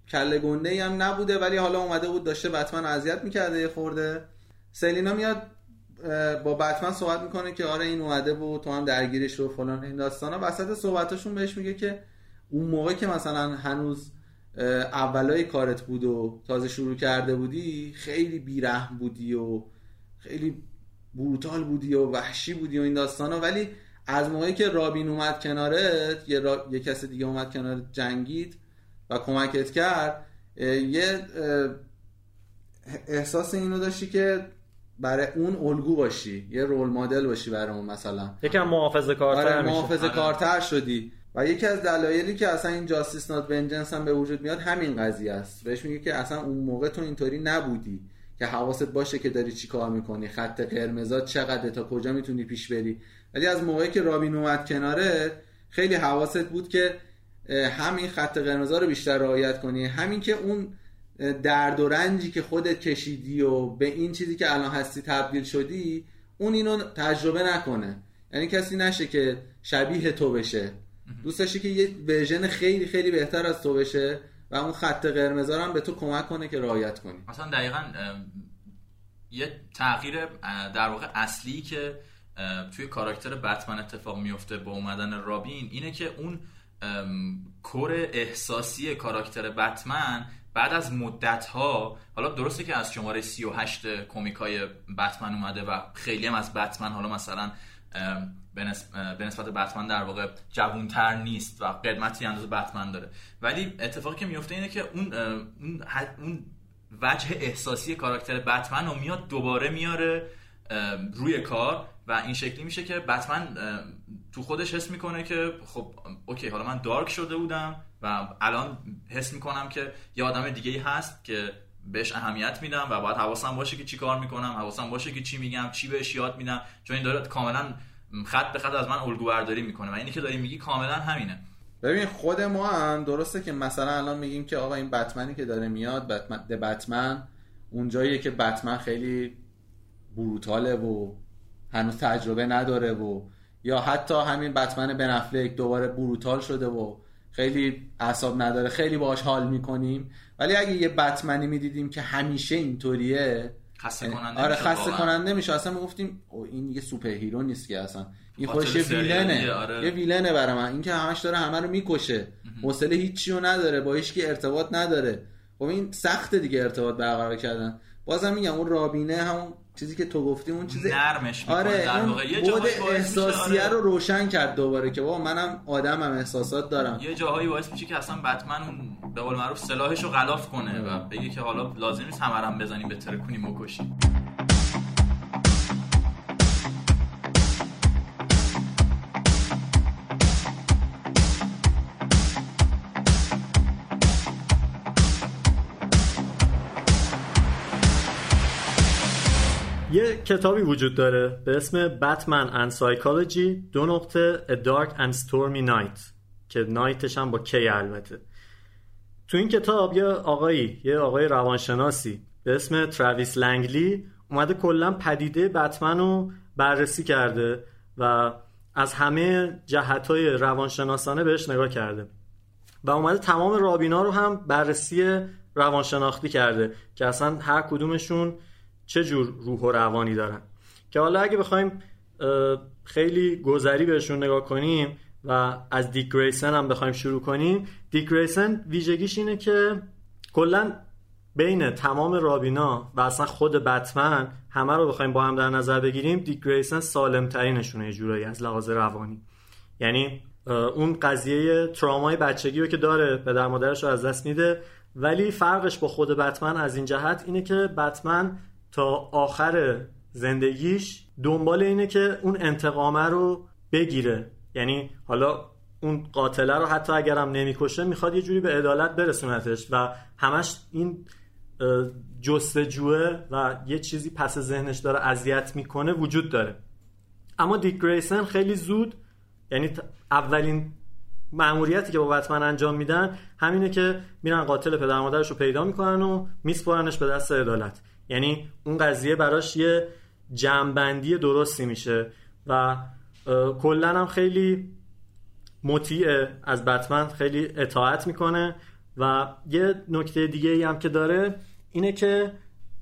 کله گنده هم نبوده ولی حالا اومده بود داشته بتمن اذیت می‌کرده یه خورده. سلینا میاد با بتمن صحبت می‌کنه که آره این اومده بود تو هم درگیرشی و فلان این داستانا. وسط صحبتاشون بهش میگه که اون موقع که مثلا هنوز اولای کارت بود و تازه شروع کرده بودی خیلی بیرحم بودی و خیلی بروتال بودی و وحشی بودی و این داستانا. ولی از موقعی که رابین اومد کنارت یه, را... یه کس دیگه اومد کنارت جنگید و کمکت کرد یه احساس اینو داشتی که برای اون الگو باشی یه رول مدل باشی برای اون مثلا. یکم محافظه کارتر آره محافظه کارتر شدی. و یکی از دلایلی که اصلا این جاستیس نات ونجنس هم به وجود میاد همین قضیه است. بهش میگه که اصلا اون موقع تو اینطوری نبودی که حواست باشه که داری چی کار می‌کنی خط قرمزات چقدر تا کجا می‌تونی پیش بری. ولی از موقعی که رابین اومد کناره خیلی حواست بود که همین خط قرمزا رو بیشتر رعایت کنی. همین که اون درد و رنجی که خودت کشیدی و به این چیزی که الان هستی تبدیل شدی اون اینو تجربه نکنه. یعنی کسی نشه که شبیه تو بشه. دوست داشتی که یه ورژن خیلی خیلی بهتر از تو بشه و اون خط قرمز هم به تو کمک کنه که رعایت کنی؟ مثلا دقیقا یه تغییر در واقع اصلی که توی کاراکتر بتمن اتفاق میفته با اومدن رابین اینه که اون کور احساسی کاراکتر بتمن بعد از مدت ها حالا درسته که از شماره 38 کمیک های بتمن اومده و خیلی هم از بتمن حالا مثلا به نسبت بتمن در واقع جوونتر نیست و قدمتی اندازه بتمن داره. ولی اتفاقی که میفته اینه که اون اون وجه احساسی کاراکتر بتمن رو میاد دوباره میاره روی کار و این شکلی میشه که بتمن تو خودش حس می‌کنه که خب اوکی حالا من دارک شده بودم و الان حس می‌کنم که یه آدم دیگه هست که بهش اهمیت میدم و باید حواسم باشه که چی کار می‌کنم حواسم باشه که چی میگم چی بهش یاد میدم. چون این داره کاملا خط به خط از من الگو برداری می‌کنه و اینی که داری میگی کاملا همینه. ببین خود ما هم درسته که مثلا الان میگیم که آقا این بتمنی که داره میاد بتمن بتمن اونجاییه که بتمن خیلی brutal ه و هنوز تجربه نداره و یا حتی همین بتمن بن افلک دوباره brutal شده و خیلی اعصاب نداره خیلی باش حال می‌کنیم. ولی اگه یه بتمنی می‌دیدیم که همیشه اینطوریه خسته کننده آره خسته کننده میشه اصلا می‌گفتیم این یه superhero نیست که اصلا. این خودش یه ویلنه. آره. یه ویلنه برای من. این که همش داره همه رو می‌کشه. حوصله هیچی رو نداره. با هیچ ارتباط نداره. خب این سخت دیگه ارتباط برقرار کردن. بازم میگم اون رابینه همون چیزی که تو گفتی اون چیز نرمش آره در واقع. یه بود احساسیه آره. رو روشن کرد دوباره که بابا منم آدمم احساسات دارم. یه جاهایی باعث میشه که اصلا بتمن اون به قول معروف سلاحش رو غلاف کنه و بگه که حالا لازم نیست همرم بزنیم به ترکونیم بکشیم. یه کتابی وجود داره به اسم بتمن and Psychology دو نقطه A Dark and Stormy Night که نایتش هم با کی البته. تو این کتاب یه آقایی یه آقای روانشناسی به اسم تراویس لنگلی اومده کلا پدیده بتمن رو بررسی کرده و از همه جهت های روانشناسانه بهش نگاه کرده و اومده تمام رابینا رو هم بررسی روانشناختی کرده که اصلا هر کدومشون چه جور روح و روانی دارن. که حالا اگه بخوایم خیلی گذری بهشون نگاه کنیم و از دیک هم بخوایم شروع کنیم. دیک ویژگیش اینه که کلا بین تمام رابینا و اصلا خود بتمن همه رو بخوایم با هم در نظر بگیریم دیک گریسن سالم ترینشونه یه جورایی از لحاظ روانی. یعنی اون قضیه ترامای بچگی رو که داره پدر مادرش رو از دست میده. ولی فرقش با خود بتمن از این جهت اینه که بتمن تا آخر زندگیش دنبال اینه که اون انتقامه رو بگیره. یعنی حالا اون قاتله رو حتی اگرم نمی‌کشه می‌خواد یه جوری به عدالت برسونتش و همش این جستجوه و یه چیزی پس ذهنش داره اذیت می‌کنه وجود داره. اما دیک گریسن خیلی زود یعنی اولین مأموریتی که با بتمن انجام میدن همینه که میرن قاتل پدر مادرش رو پیدا می‌کنن و میسپارنش به دست عدالت. یعنی اون قضیه براش یه جمعبندی درستی میشه و کلا هم خیلی مطیعه. از بتمن خیلی اطاعت می‌کنه و یه نکته دیگه ای هم که داره اینه که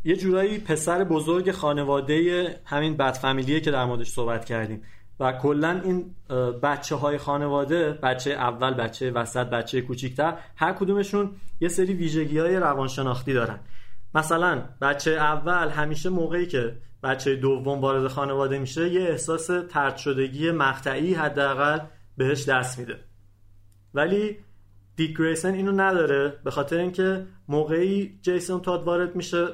یه جورایی پسر بزرگ خانواده همین بد فامیلیه که در موردش صحبت کردیم و کلا این بچه های خانواده بچه اول بچه وسط بچه کوچیکتر هر کدومشون یه سری ویژگی های روانشناختی دارن. مثلا بچه اول همیشه موقعی که بچه دوم وارد خانواده میشه یه احساس ترد شدگی مقطعی حداقل بهش دست میده. ولی دیک گریسن اینو نداره به خاطر اینکه موقعی جیسون تاد وارد میشه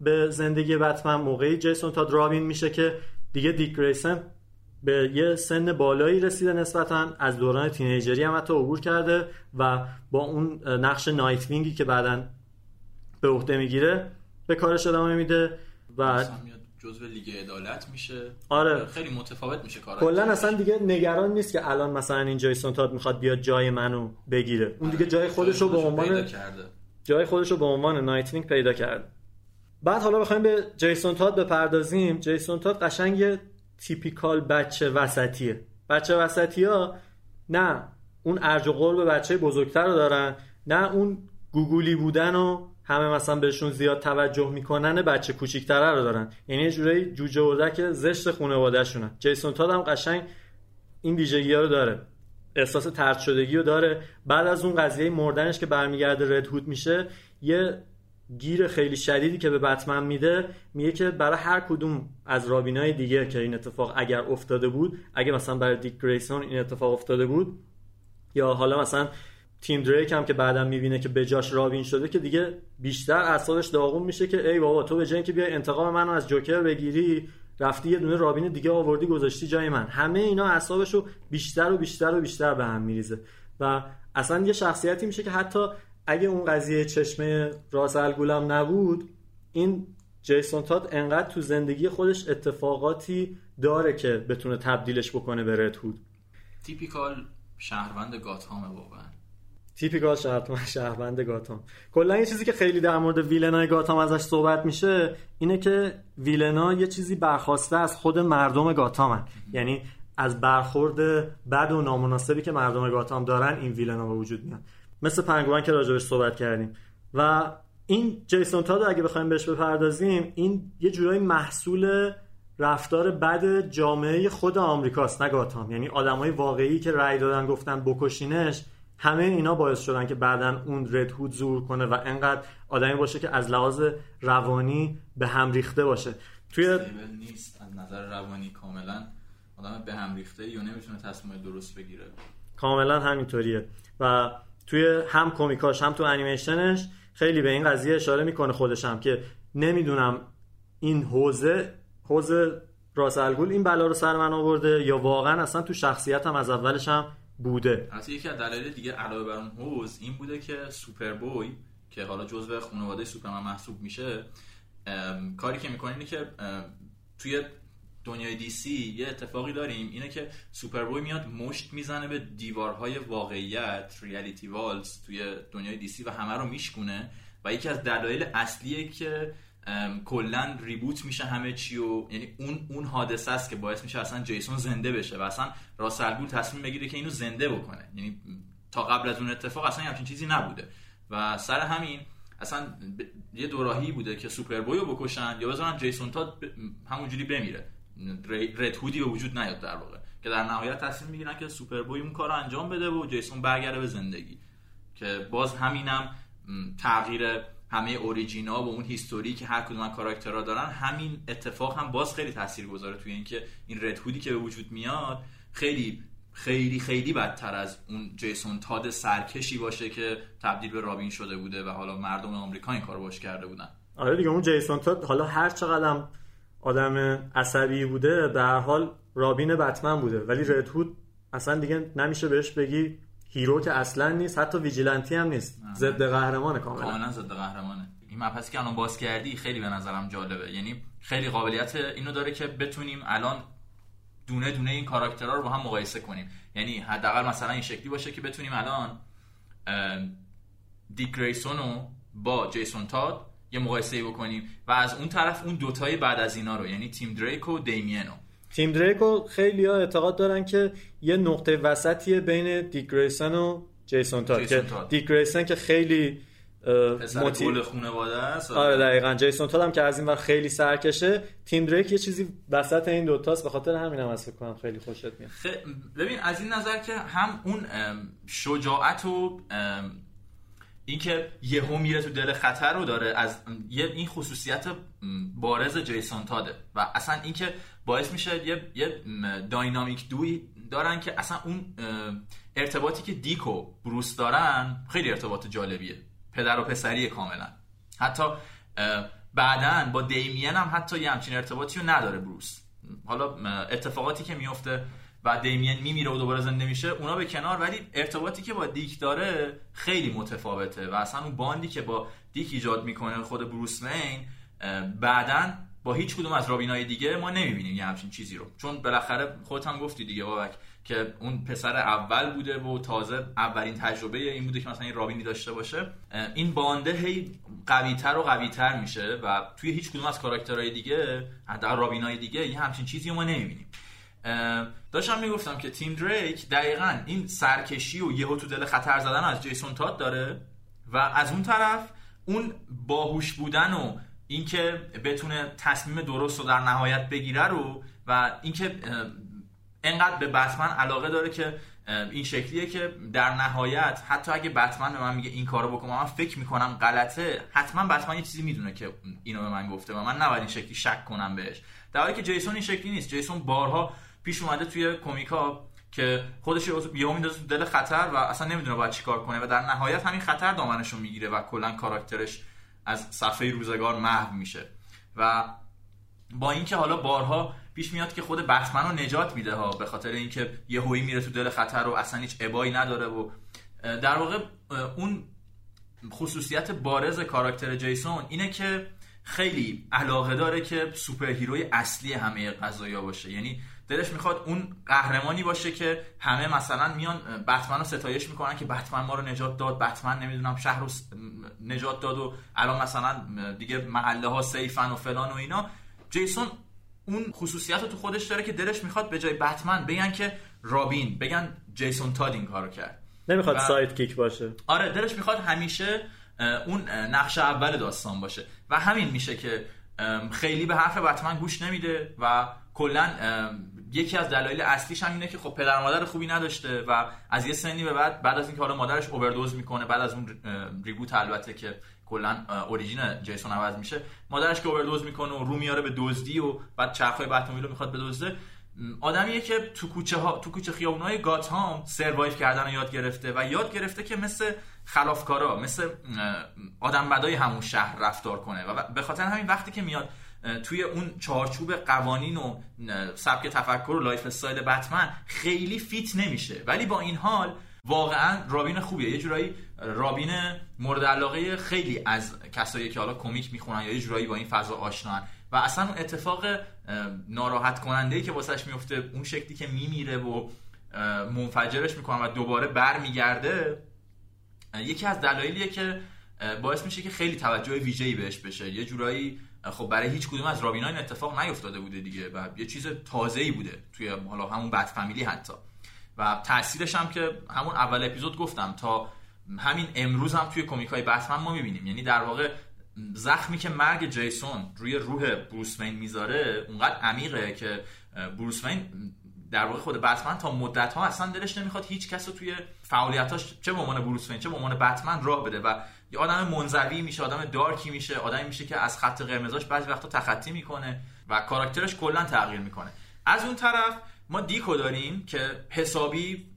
به زندگی بتمن موقعی جیسون تاد رابین میشه که دیگه دیک گریسن به یه سن بالایی رسیده نسبتا از دوران تینیجری هم حتی عبور کرده و با اون نقش نایت وینگی که بعدا به عهده می‌گیره به کارش ادامه میده و جزو لیگ عدالت میشه. آره. خیلی متفاوت میشه کارا کلا اصلا دیگه نگران نیست که الان مثلا این جیسون تاد می‌خواد بیاد جای منو بگیره. اون دیگه جای خودش رو به عنوان جای خودش رو به عنوان نایتوینگ پیدا کرد. بعد حالا بخوایم به جیسون تاد بپردازیم. جیسون تاد قشنگ یه typical بچه وسطیه. بچه وسطی ها نه اون ارج و قرب بچه بزرگتر رو دارن نه اون گوگولی بودن و همه مثلا بهشون زیاد توجه می‌کنن بچه کوچیکتره رو دارن. یعنی یه جورایی جوجه اردک زشت خانواده‌شونن. جیسون تاد هم قشنگ این ویژگی ها رو داره. احساس ترد شدگی رو داره. بعد از اون قضیه مردنش که برمیگرده رد هود میشه یه گیر خیلی شدیدی که به بتمن میده میگه که برای هر کدوم از رابینای دیگه که این اتفاق اگر افتاده بود اگه مثلا برای دیک گریسون این اتفاق افتاده بود یا حالا مثلا تیم دریک هم که بعدا می‌بینه که بجاش رابین شده که دیگه بیشتر اعصابش داغون میشه که ای بابا تو به جای اینکه بیای انتقام منو از جوکر بگیری رفتی یه دونه رابین دیگه آوردی گذاشتی جای من. همه اینا اعصابشو بیشتر و بیشتر و بیشتر به هم میریزه. و اصلا یه شخصیتی میشه که حتی اگه اون قضیه چشمه راس الگولم نبود این جیسون تاد انقدر تو زندگی خودش اتفاقاتی داره که بتونه تبدیلش بکنه به رد هود. تیپیکال شهروند گاتهامه واقعا. تیپیکال شهروند شهروند گاتام کلا یه چیزی که خیلی در مورد ویلنای گاتام ازش صحبت میشه اینه که ویلنا یه چیزی برخواسته از خود مردم گاتامن یعنی از برخورد بد و نامناسبی که مردم گاتام دارن این ویلنا به وجود میاد مثل پنگوان که راجبش صحبت کردیم. و این جیسون تاد اگه بخوایم بهش بپردازیم این یه جورایی محصول رفتار بد جامعه خود آمریکاست نه گاتام یعنی آدمای واقعی که رأی دادن گفتن بکشینش همه اینا باعث شدن که بعدا اون رد هود ظهور کنه و انقدر آدمی باشه که از لحاظ روانی به هم ریخته باشه. توی نیست از نظر روانی کاملا. آدم به هم ریخته یا نمی‌تونه تصمیم درست بگیره. کاملا همینطوریه. و توی هم کمیکاش هم تو انیمیشنش خیلی به این قضیه اشاره می‌کنه خودش هم که نمی‌دونم این حوزه حوزه راس الگول این بلا رو سر من آورده یا واقعا اصلا تو شخصیتم از اولش هم بوده. البته یکی از دلایل دیگه علاوه بر اون حوز این بوده که سوپر بوی که حالا جزء خانواده سوپرمن محسوب میشه کاری که می‌کنه اینه که توی دنیای دی سی یه اتفاقی داریم اینه که سوپر بوی میاد مشت می‌زنه به دیوارهای واقعیت reality walls توی دنیای دی سی و همه رو میشکونه. و یکی از دلایل اصلیه که کلا reboot میشه همه چی و یعنی اون اون حادثه است که باعث میشه اصلا جیسون زنده بشه و اصلا راس الغول تصمیم بگیره که اینو زنده بکنه. یعنی تا قبل از اون اتفاق اصلا همچین چیزی نبوده. و سر همین اصلا ب... یه دوراهی بوده که سوپر بوی رو بکشن یا بذارن جیسون تاد ب... همونجوری بمیره. رد هودی به وجود نیاد در واقع. که در نهایت تصمیم می‌گیرن که سوپر بوی اون کار انجام بده و جیسون برگرده به زندگی. که باز همینم تغییر همه origin ا و اون history که هر کدوم از کاراکترها دارن همین اتفاق هم باز خیلی تاثیر گذاره توی اینکه این رد هودی که به وجود میاد خیلی خیلی خیلی بدتر از اون جیسون تاد سرکشی باشه که تبدیل به رابین شده بوده و حالا مردم آمریکا این کارو باش کرده بودن. آره دیگه اون جیسون تاد حالا هر چقدر آدم عصبی بوده به حال رابین بتمن بوده. ولی رد هود اصلا دیگه نمیشه بهش بگی hero که اصلا نیست حتی vigilante ی هم نیست. ضد قهرمانه کاملا. کاملا ضد قهرمانه. این مبحثی که الان باز کردی خیلی به نظرم جالبه. یعنی خیلی قابلیت اینو داره که بتونیم الان دونه دونه این کاراکترها رو با هم مقایسه کنیم. یعنی حداقل مثلا این شکلی باشه که بتونیم الان دیک گریسون رو با جیسون تاد یه مقایسه بکنیم. و از اون طرف اون دوتای بعد از اینا رو یعنی تیم دریک و دیمینو تیم دریکو خیلی ها اعتقاد دارن که یه نقطه وسطیه بین دیک گریسون و جیسون تاد. که گریسون که خیلی موتی- گل خانواده است. آره دقیقا. جیسون تاد هم که از این ور خیلی سرکشه تیم دریک یه چیزی وسط این دوتاست. به خاطر همین هم فکر کنم خیلی خوشت میاد. خ- ببین از این نظر که هم اون شجاعت و اینکه یهو میره تو دل خطر رو داره از یه این خصوصیت بارز جیسون تاده. و اصلا اینکه باعث میشه یه, یه داینامیک دوی دارن که اصلا اون ارتباطی که دیک و بروس دارن خیلی ارتباط جالبیه. پدر و پسری کاملا. حتی بعدا با دیمین هم حتی یه همچین ارتباطی رو نداره بروس. حالا اتفاقاتی که میفته و دیمین میمیره و دوباره زنده میشه اونا به کنار ولی ارتباطی که با دیک داره خیلی متفاوته و اصلا اون باندی که با دیک ایجاد می‌کنه خود بروس وین بعدا با هیچ کدوم از رابینای دیگه ما نمی‌بینیم یه همچین چیزی رو. چون بالاخره خودت هم گفتی دیگه بابک که اون پسر اول بوده و تازه اولین تجربه این بوده که مثلا این رابینی داشته باشه. این بانده هی قویتر و قویتر میشه و توی هیچ کدوم از کاراکترهای دیگه حداقل رابینای دیگه یه همچین چیزی ما نمی‌بینیم. داشتم می‌گفتم که تیم دریک دقیقا این سرکشی و یهو تو دل خطر زدن از جیسون تاد داره و از اون طرف اون باهوش بودن و اینکه بتونه تصمیم درست رو در نهایت بگیره رو و اینکه انقدر به بتمن علاقه داره که این شکلیه که در نهایت حتی اگه بتمن به من میگه این کارو بکنم من فکر می‌کنم غلطه حتما بتمن یه چیزی می‌دونه که اینو به من گفته و من نباید این شکلی شک کنم بهش. در حالی که جیسون این شکلی نیست. جیسون بارها پیش اومده توی کمیکا که خودش یهو میندازه دل خطر و اصلا نمی‌دونه باید چیکار کنه و در نهایت همین خطر دامنش رو می‌گیره و کلا کاراکترش از صفحه روزگار محو میشه. و با اینکه حالا بارها پیش میاد که خود بتمن رو نجات میده ها به خاطر اینکه یه هوی میره تو دل خطر و اصلا هیچ ابایی نداره و در واقع اون خصوصیت بارز کاراکتر جیسون اینه که خیلی علاقه داره که سوپر هیروی اصلی همه قضايا باشه. یعنی دلش می‌خواد اون قهرمانی باشه که همه مثلا میان بتمن رو ستایش می‌کنن که بتمن ما رو نجات داد بتمن نمی‌دونم شهر رو نجات داد و الان مثلا دیگه محله ها سیفن و فلان و اینا. جیسون اون خصوصیت رو تو خودش داره که دلش می‌خواد به جای بتمن بگن که رابین بگن جیسون تاد این کارو کرد. نمی‌خواد سایت کیک باشه. آره دلش می‌خواد همیشه اون نقش اول داستان باشه. و همین میشه که خیلی به حرف بتمن گوش نمیده و کلا یکی از دلایل اصلیش هم اینه که خب پدر مادر خوبی نداشته و از یه سنی به بعد بعد از اینکه حالا مادرش اووردوز می‌کنه بعد از اون ریبوت البته که کلا اوریجین جیسون عوض میشه مادرش که اووردوز می‌کنه و رو میاره به دزدی و بعد چرخهای بتمویل رو می‌خواد بدزده آدمیه که تو کوچه ها تو کوچه خیابونای گاتهام سروایو کردن رو یاد گرفته و یاد گرفته که مثل خلافکارا مثل آدم بدای همون شهر رفتار کنه و به خاطر همین وقتی که میاد توی اون چارچوب قوانین و سبک تفکر و lifestyle بتمن خیلی fit نمیشه. ولی با این حال واقعا رابین خوبیه. یه جورایی رابین مورد علاقه خیلی از کسایی که حالا کمیک می‌خونن یا یه جورایی با این فضا آشنان. و اصلا اون اتفاق ناراحت کننده که واسش میفته اون شکلی که میمیره و منفجرش می‌کنن و دوباره برمیگرده یکی از دلایلیه که باعث میشه که خیلی توجه ویژه‌ای بهش بشه. یه جورایی خب برای هیچ کدوم از رابینا این اتفاق نیفتاده بوده دیگه و یه چیز تازه‌ای بوده توی حالا همون بد فامیلی حتی. و تاثیرش هم که همون اول اپیزود گفتم تا همین امروز هم توی کمیک های بتمن ما می‌بینیم. یعنی در واقع زخمی که مرگ جیسون روی روح بروس وین می‌ذاره اونقدر عمیقه که بروس وین در واقع خود بتمن تا مدت ها اصلا دلش نمی‌خواد هیچ کس رو توی فعالیتاش چه به عنوان بروس وین چه به عنوان بتمن راه بده. و یه آدم منزوی میشه آدم دارکی میشه آدمی میشه که از خط قرمزاش بعضی وقتا تخطی می‌کنه و کاراکترش کلا تغییر می‌کنه. از اون طرف ما دیکو داریم که حسابی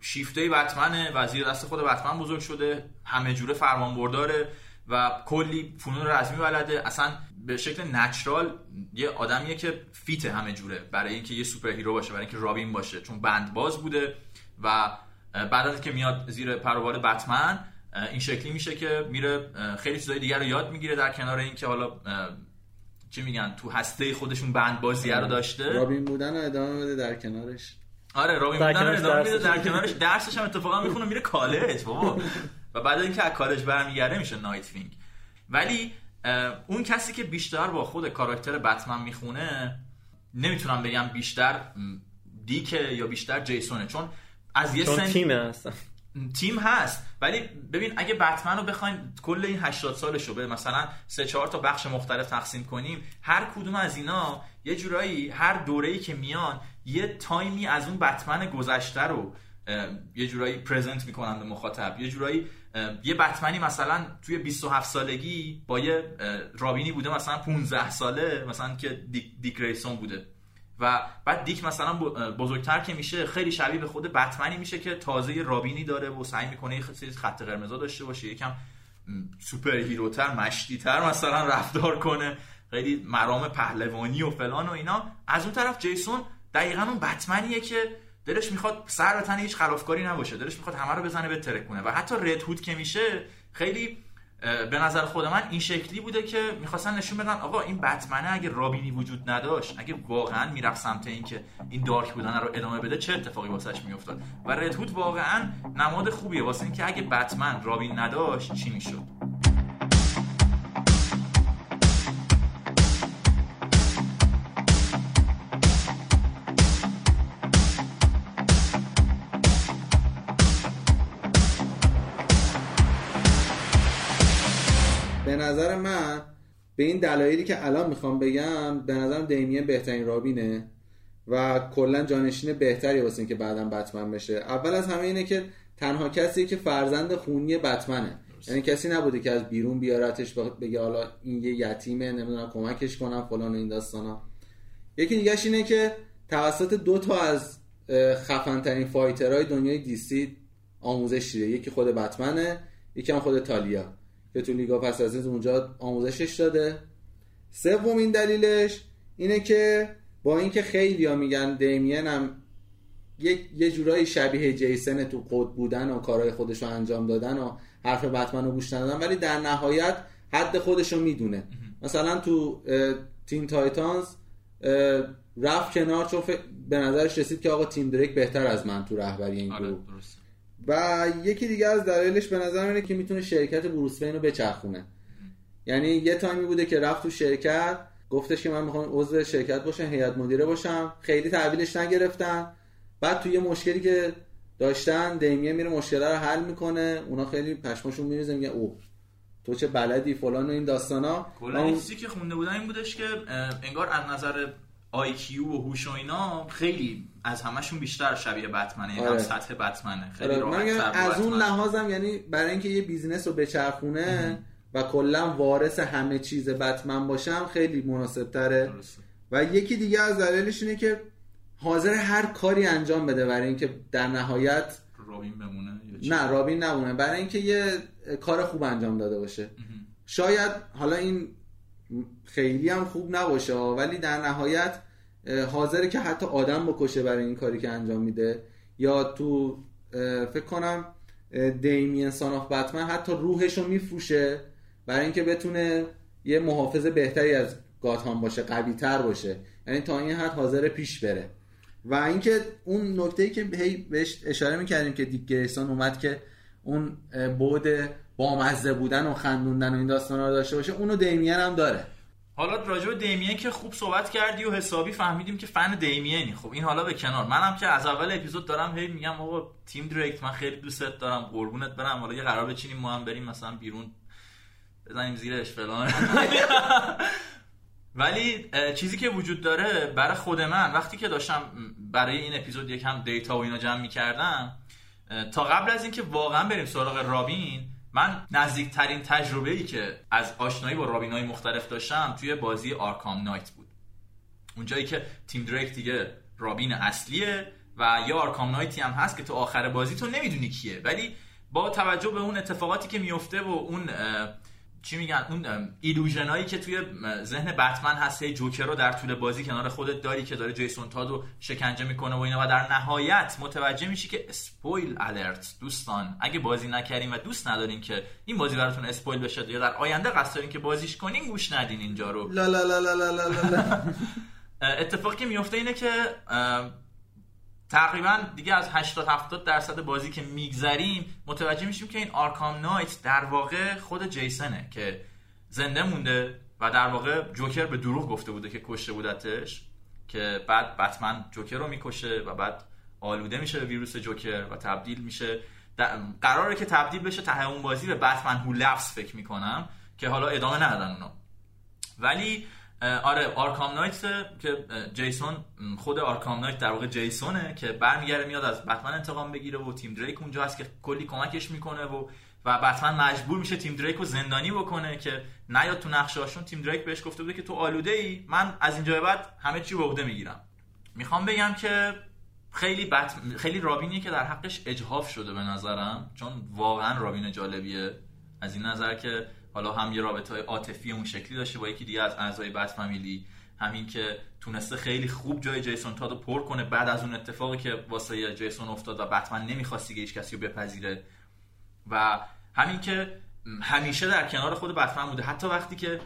شیفته بتمنه و زیر دست خود بتمن بزرگ شده همه جوره فرمان برداره و کلی فنون رزمی بلده. اصلا به شکل natural یه آدمیه که fit همه جوره برای اینکه یه superhero باشه برای اینکه رابین باشه چون بند باز بوده و بعد از اینکه میاد زیر پروبال بتمن این شکلی میشه که میره خیلی چیزای دیگر رو یاد می‌گیره در کنار اینکه حالا چی میگن تو هسته خودشون بند بازی رو داشته. رابین بودن رو ادامه بده در کنارش. آره رابین بودن رو ادامه میده در کنارش درسش هم اتفاقا می‌خونه میره کالج بابا. و بعد اینکه از کالج برمیگرده میشه نایت وینگ. ولی اون کسی که بیشتر با خود کاراکتر بتمن می‌خونه نمی‌تونم بگم بیشتر دیکه یا بیشتر جیسونه. چون از یه سن تیم هست تیم هست. ولی ببین اگه بتمن رو بخوایم کل این 80 سالش رو به مثلا سه چهار تا بخش مختلف تقسیم کنیم هر کدوم از اینا یه جورایی هر دوره‌ای که میان یه time ی از اون بتمن گذشته رو یه جورایی پرزنت می‌کنن به مخاطب. یه جورایی یه بتمنی مثلا توی 27 سالگی با یه رابینی بوده مثلا 15 ساله مثلا که دیک, ریسون بوده. و بعد دیک مثلا بزرگتر که میشه خیلی شبیه به خود بتمنی میشه که تازه رابینی داره و سعی می‌کنه یه خط قرمزا داشته باشه. یکم سوپر هیروتر مشتیتر مثلا رفتار کنه. خیلی مرام پهلوانی و فلان و اینا. از اون طرف جیسون دقیقا اون بتمنیه که دلش می‌خواد سر تن هیچ خلافکاری نباشه. دلش می‌خواد همه رو بزنه به ترکونه. و حتی رد هود که میشه خیلی به نظر خود من این شکلی بوده که می‌خواستن نشون بدن آقا این بتمنه اگه رابینی وجود نداشت اگه واقعا می‌رفت سمت این که این دارک بودن رو ادامه بده چه اتفاقی واسش میافتاد؟ و ردهود واقعا نماد خوبیه واسه اینکه اگه بتمن رابین نداشت چی می‌شد؟ نظر من به این دلایلی که الان می‌خوام بگم به نظرم دیمین بهترین رابینه و کلا جانشین بهتری واسه اینکه بعدا بتمن بشه. اول از همه اینه که تنها کسی که فرزند خونی بتمنه. یعنی کسی نبوده که از بیرون بیارتش بگه حالا این یه یتیمه نمی‌دونم کمکش کنم فلان و این داستانا. یکی دیگهش اینه که توسط دو تا از خفن ترین فایترهای دنیای دیسی آموزش دیده. یکی خود بتمنه یکی هم خود تالیا. که تو لیگا پس از اونجا آموزشش داده. سومین دلیلش اینه که با اینکه خیلی ها میگن دیمین هم یه, یه جورایی شبیه جیسن تو قد بودن و کارهای خودش رو انجام دادن و حرف بتمن رو گوش ندادن ولی در نهایت حد خودش رو می‌دونه. مثلا تو تیم تایتانز رفت کنار چون به نظرش رسید که آقا تیم دریک بهتر از من تو رهبری این آره، گروه. و یکی دیگه از دلایلش به نظر اینه که می‌تونه شرکت بروس رو بچرخونه. یعنی یه تایمی بوده که رفت تو شرکت گفتش که من می‌خوام عضو شرکت باشم هیئت مدیره باشم. خیلی تحویلش نگرفتن. بعد توی یه مشکلی که داشتن دیمیه میره مشکل رو حل می‌کنه. اونا خیلی پشماشون میریزه میگه او تو چه بلدی فلان و این داستانا. کلا این چیزی که خونده بودن این بودش که انگار از نظر IQ و هوش و اینا خیلی از همشون بیشتر شبیه بتمنه یعنی آره. سطح بتمنه خیلی آره. راحت من از اون. لحاظم یعنی برای اینکه یه business رو بچرخونه و کلا وارث همه چیز بتمن باشه خیلی مناسب تره. و یکی دیگه از دلایلش اینه که حاضره هر کاری انجام بده برای اینکه در نهایت رابین بمونه؟ نه رابین نمونه برای اینکه یه کار خوب انجام داده باشه شاید حالا این خیلی هم خوب نباشه ولی در نهایت حاضره که حتی آدم بکشه برای این کاری که انجام میده. یا تو فکر کنم دیمین ساناف بتمن حتی روحش رو میفروشه برای اینکه بتونه یه محافظ بهتری از گاتهام باشه قوی تر باشه. یعنی تا این حد حاضر پیش بره. و اینکه اون نکته ای که هی بهش اشاره می‌کردیم که دیک گریسون اومد که اون بود بامزه بودن و خندوندن و این داستان رو داشته باشه اونو دیمین هم داره. حالا راجع به دیمین که خوب صحبت کردی و حسابی فهمیدیم که فن دیمینی. خب این حالا به کنار. منم که از اول اپیزود دارم هی میگم آقا تیم دریکت من خیلی دوستت دارم قربونت برم. حالا یه قرار بچینیم ما هم بریم مثلا بیرون بزنیم زیرش فلان. ولی چیزی که وجود داره برای خود من وقتی که داشتم برای این اپیزود یکم data و اینا جمع می‌کردم تا قبل از اینکه واقعا بریم سراغ رابین من نزدیکترین تجربه ای که از آشنایی با رابین های مختلف داشتم توی بازی آرکام نایت بود. اونجایی که تیم دریک دیگه رابین اصلیه و یه آرکام نایتی هم هست که تو آخر بازی تو نمی‌دونی کیه ولی با توجه به اون اتفاقاتی که میفته و اون چی میگن اون illusion ایی که توی ذهن بتمن هست هی جوکر رو در طول بازی کنار خودت داری که داره جیسون تادو شکنجه می‌کنه و اینا و در نهایت متوجه میشی که spoiler alert دوستان. اگه بازی نکردین و دوست ندارین که این بازی براتون spoil بشه یا در آینده قصد دارین که بازیش کنین گوش ندین اینجا رو. لا لا لا لا لا لا لا اتفاقی میفته اینه که تقریبا دیگه از 80 70 درصد بازی که میگذریم متوجه میشیم که این آرکام نایت در واقع خود جیسنه که زنده مونده و در واقع جوکر به دروغ گفته بوده که کشته بودتش که بعد بتمن جوکر رو می‌کشه و بعد آلوده میشه به ویروس جوکر و تبدیل میشه. قراره که تبدیل بشه ته اون بازی به Batman Who Laughs فکر می‌کنم که حالا ادامه ندادن اونا ولی آره آرکام نایت که جیسون خود آرکام نایت در واقع جیسونه که برمیگرده میاد از بتمن انتقام بگیره و تیم دریک اونجا هست که کلی کمکش می‌کنه و و بتمن مجبور میشه تیم دریک رو زندانی بکنه که نیاد تو نقشهاشون تیم دریک بهش گفته بوده که تو آلوده ای من از اینجا به بعد همه چی عهده می‌گیرم. می‌خوام بگم که خیلی بت... خیلی رابینی که در حقش اجحاف شده به نظرم چون واقعا رابین جالبیه. از این نظر که حالا هم یه رابطه های عاطفی اون شکلی داشته با یکی دیگه از اعضای بت فامیلی همین که تونسته خیلی خوب جای جیسون تادو پر کنه بعد از اون اتفاقی که واسه جیسون افتاد و بتمن نمی‌خواست دیگه هیچ کسی رو بپذیره. و همین که همیشه در کنار خود بتمن بوده. حتی وقتی که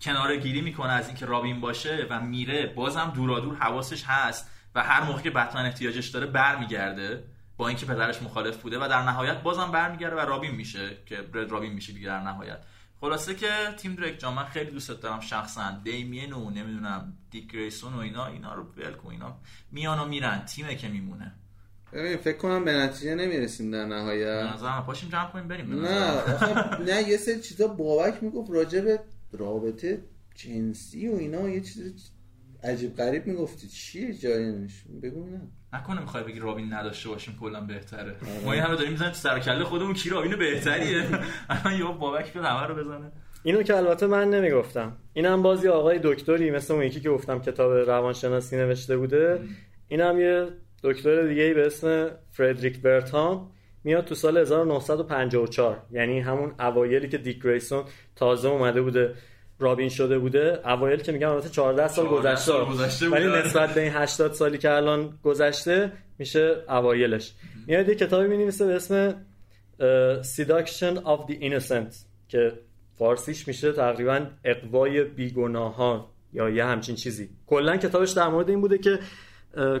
کنار گیری می‌کنه از اینکه رابین باشه و میره بازم دورادور حواسش هست و هر موقع که بتمن احتیاجش داره برمیگرده با اینکه پدرش مخالف بوده و در نهایت بازم برمیگرده و رابین میشه که رد رابین میشه دیگه در نهایت. خلاصه که تیم دریک جان من خیلی دوست دارم شخصا. دیمین و نمی‌دونم دیک گریسون و اینا اینا رو ول کن اینا میان و میرن. تیمه که میمونه. ببین فکر کنم به نتیجه نمی‌رسیم در نهایت. نظرم. پاشیم جمع کنیم بریم. نه نه یه سری چیزا بابک می‌گفت راجع به رابطه جنسی و اینا یه چیز عجیب غریب می‌گفتی. چیه جایش بگو نه. نکنه می‌خوای بگی رابین نداشته باشیم کلا بهتره. ما این همه داریم می‌زنیم تو سر کله خودمون کی رابین بهتریه؟ الان یهو بابک بیاد همه رو بزنه. اینو که البته من نمی‌گفتم. اینم بازی آقای دکتری مثل اون یکی که گفتم کتاب روانشناسی نوشته بوده. اینم یه دکتر دیگه ای به اسم فردریک برتام میاد تو سال 1954 یعنی همون اوایلی که دیک گریسون تازه اومده بوده. رابین شده بوده اوایل که میگم البته 14 سال 14 گذشته. ولی. نسبت به این 80 سالی که الان گذشته میشه اوایلش. میاد یه کتابی می‌نویسه به اسم Seduction of the Innocent که فارسیش میشه تقریبا اقوای بیگناهان یا یه همچین چیزی. کلا کتابش در مورد این بوده که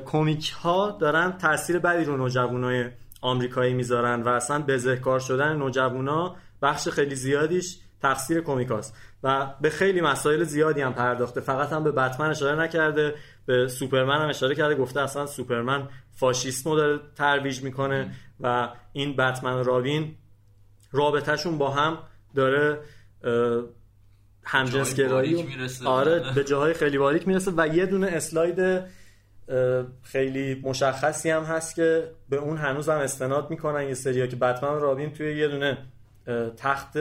کمیک ها دارن تاثیر بدی رو نوجوانای آمریکایی می‌ذارن و اصلا بزهکار شدن نوجوانا بخش خیلی زیادیش تقصیر کومیکاست و به خیلی مسائل زیادی هم پرداخته فقط هم به بتمن اشاره نکرده به سوپرمن هم اشاره کرده گفته اصلا سوپرمن فاشیسمو داره ترویج می‌کنه و این بتمن و رابین رابطهشون با هم داره همجنسگرایی. آره به جاهای خیلی باریک می‌رسه و یه دونه اسلاید خیلی مشخصی هم هست که به اون هنوز هم استناد می‌کنن یه سریا که بتمن و رابین توی یه دونه تخت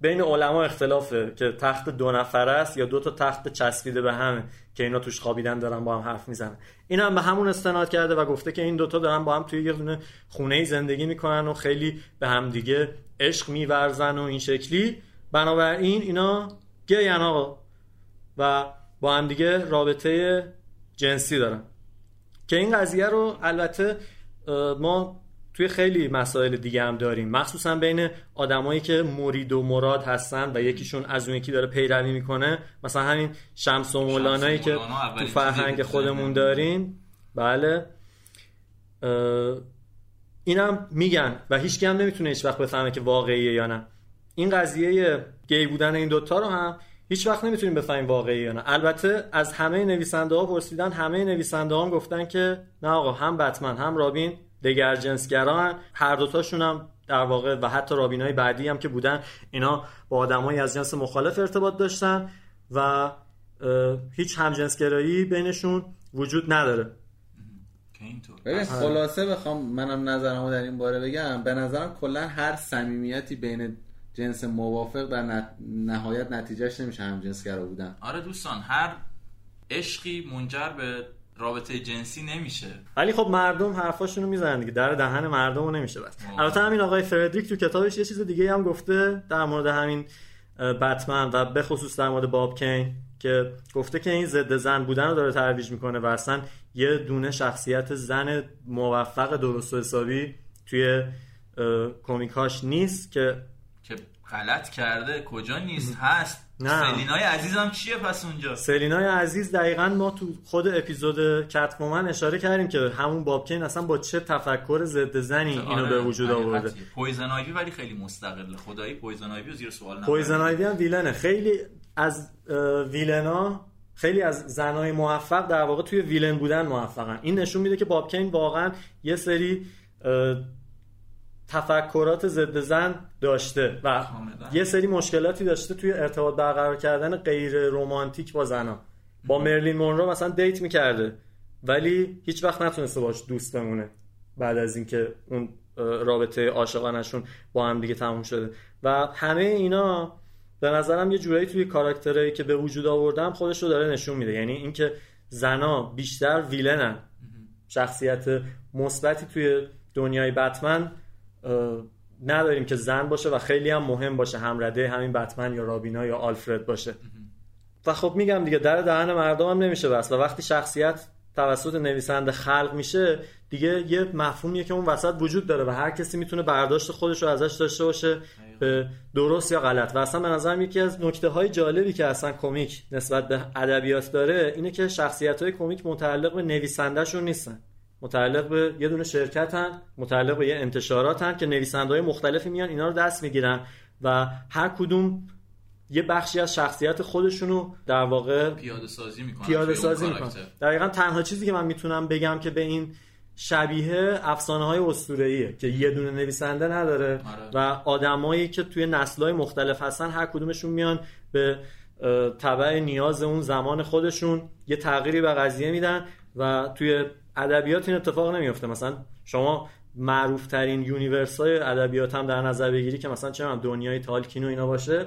بین علما اختلافه که تخت دو نفره است یا دو تا تخت چسبیده به هم که اینا توش خوابیدن دارن با هم حرف می‌زنن. این هم به همون استناد کرده و گفته که این دوتا دارن با هم توی یه دونه خونه زندگی می‌کنن و خیلی به هم دیگه عشق میورزن و این شکلی. بنابراین اینا گین آقا و با هم دیگه رابطه جنسی دارن. که این قضیه رو البته ما توی خیلی مسائل دیگه هم داریم. مخصوصا بین آدمایی که مرید و مراد هستن و یکیشون از اون یکی داره پیروی می‌کنه. مثلا همین شمس و مولانایی که تو فرهنگ خودمون داریم. بله. اینم میگن و هیچ هم نمی‌تونه هیچ وقت بفهمه که واقعیه یا نه. این قضیه گی بودن این دوتا رو هم هیچ وقت نمی‌تونیم بفهمیم واقعی یا نه. البته از همه نویسنده ها پرسیدن همه نویسنده ها هم گفتن که نه آقا هم بتمن هم رابین دگر جنسگران هر دوتاشون هم در واقع و حتی رابین های بعدی هم که بودن اینا با آدمایی از جنس مخالف ارتباط داشتن و هیچ همجنسگرایی بینشون وجود نداره. ببین خلاصه بخوام منم نظرمو در این باره بگم. به نظرم کلا هر صمیمیتی بین جنس موافق در نت- نهایت نتیجهش نمیشه هم جنسگرا بودن. آره دوستان هر عشقی منجر به رابطه جنسی نمیشه. ولی خب مردم حرفاشون رو می‌زنن دیگه. در دهن مردم رو نمیشه بس. البته همین آقای فردریک تو کتابش یه چیز دیگه هم گفته در مورد همین بتمن و به خصوص در مورد باب کین که گفته که این ضد زن بودن رو داره ترویج می‌کنه و اصلا یه دونه شخصیت زن موفق درست و حسابی توی کمیکاش نیست که که غلط کرده کجا نیست هست. نه. سلینای عزیزم چیه پس اونجا؟ سلینای عزیز دقیقا ما تو خود اپیزود کتومن اشاره کردیم که همون بابکین اصلا با چه تفکر ضد زنی اینو آره، به وجود. آورده. پویزن آیوی ولی خیلی مستقله خدایی پویزن آیوی زیر سوال نبرید. پویزن آیوی هم villain ه. خیلی از villain ا خیلی از زنای موفق در واقع توی villain بودن موفقن. این نشون میده که باب کین واقعا یه سری تفکرات ضد زن داشته و کاملا. یه سری مشکلاتی داشته توی ارتباط برقرار کردن غیر رمانتیک با زنا با مرلین مونرو مثلا date می‌کرده ولی هیچ وقت نتونسته باش دوست بمونه بعد از اینکه اون رابطه عاشقانشون با هم دیگه تموم شده. و همه اینا به نظرم یه جورایی توی کاراکترهایی که به وجود آوردم خودش رو داره نشون میده. یعنی اینکه زنا بیشتر ویلنن. شخصیت مثبتی توی دنیای بتمن نداریم که زن باشه و خیلی هم مهم باشه همرده همین بتمن یا رابینا یا آلفرد باشه. و خب میگم دیگه در دهن مردم هم نمیشه بس و وقتی شخصیت توسط نویسنده خلق میشه دیگه یه مفهومیه که اون وسط وجود داره و هر کسی می‌تونه برداشت خودش رو ازش داشته باشه به درست یا غلط. و اصلا به نظرم یکی از نکته های جالبی که اصلا کمیک نسبت به ادبیات داره اینه که شخصیت های کمیک متعلق به نویسندهشون نیستن. متعلق به یه دونه شرکتن متعلق به یه انتشاراتن که نویسنده های مختلفی میان اینا رو دست می‌گیرن و هر کدوم یه بخشی از شخصیت خودشونو در واقع پیاده سازی می‌کنن پیاده سازی می‌کنن. دقیقا تنها چیزی که من می‌تونم بگم که به این شبیه افسانه های اسطوره‌ایه که یه دونه نویسنده نداره آره. و آدمایی که توی نسل‌های مختلف هستن هر کدومشون میان به تبع نیاز اون زمان خودشون یه تغییری به قضیه میدن و توی ادبیات این اتفاق نمیفته مثلا شما معروف ترین یونیورس های ادبیات هم در نظر بگیری که مثلا چه دنیای تالکین و اینا باشه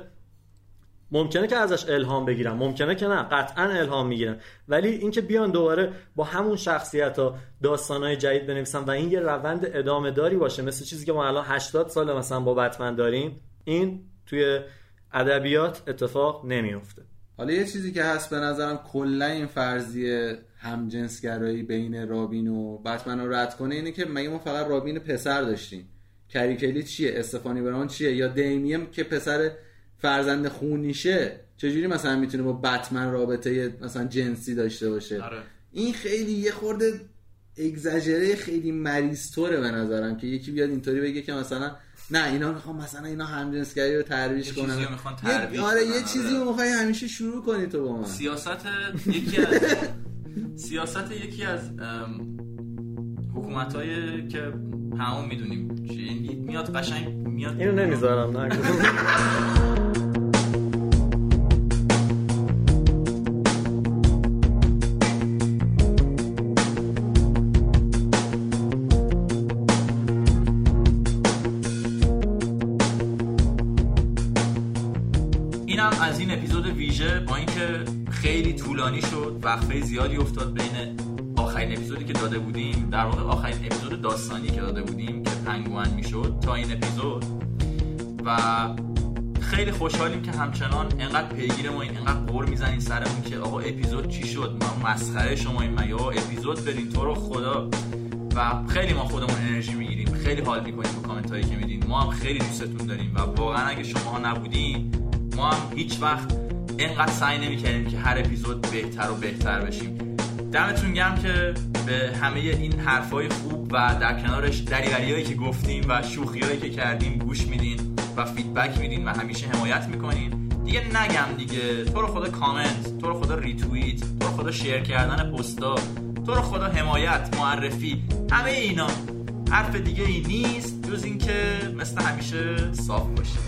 ممکنه که ازش الهام بگیرن ممکنه که نه قطعا الهام می‌گیرن. ولی اینکه بیان دوباره با همون شخصیت ها داستانهای جدید بنویسن و این یه روند ادامه داری باشه مثل چیزی که ما الان 80 سال مثلا با بتمن داریم این توی ادبیات اتفاق نمیفته حالا یه چیزی که هست به نظرم کلا این فرضیه همجنسگرایی بین رابین و بتمن رو رد کنه اینه که مگه ما فقط رابین پسر داشتیم؟ کریکلی چیه؟ استفانی بران چیه؟ یا دیمیم که پسر فرزند خونیشه چجوری مثلا می‌تونه با بتمن رابطه مثلا جنسی داشته باشه؟ آره. این خیلی یه خورده اگزاجره خیلی مریض به نظرم که یکی بیاد اینطوری بگه که مثلا نه اینا می‌خوام مثلا اینا همجنسگری رو ترویج یه کنن می‌خوان ترویج آره یه چیزی آره. رو می‌خوای همیشه شروع کنی تو با من. سیاست یکی از سیاست یکی از حکومت که همون می‌دونیم چی- میاد قشنگ میاد اینو نمی‌ذارم نه. طولانی شد وقفه زیادی افتاد بین آخرین اپیزودی که داده بودیم در واقع آخرین اپیزود داستانی که داده بودیم که پنگوان می‌شد تا این اپیزود. و خیلی خوشحالیم که همچنان انقدر پیگیر ما این انقدر قور می‌زنین سرمون که آقا اپیزود چی شد؟ ما مسخره شما این مگه؟ اپیزود برین تو رو خدا. و خیلی ما خودمون انرژی می‌گیریم خیلی حال می‌کنیم با کامنت هایی که میدین. ما هم خیلی دوستتون داریم و واقعا اگه شما نبودین ما هم هیچ وقت اینقدر سعی نمی‌کردیم که هر اپیزود بهتر و بهتر بشیم. دمتون گرم که به همه این حرفای خوب و در کنارش دریوریایی که گفتیم و شوخیایی که کردیم گوش میدین و feedback میدین و همیشه حمایت می‌کنین. دیگه نگم دیگه. تو رو خدا کامنت تو رو خدا ریتوییت تو رو خدا share کردن پستا تو رو خدا حمایت معرفی همه اینا. حرف دیگه ای نیست جز اینکه مثل همیشه صاف باشه.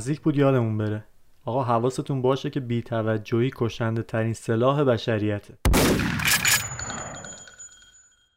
نزدیک بود یادمون بره. آقا حواستون باشه که بیتوجهی کشنده ترین سلاح بشریته.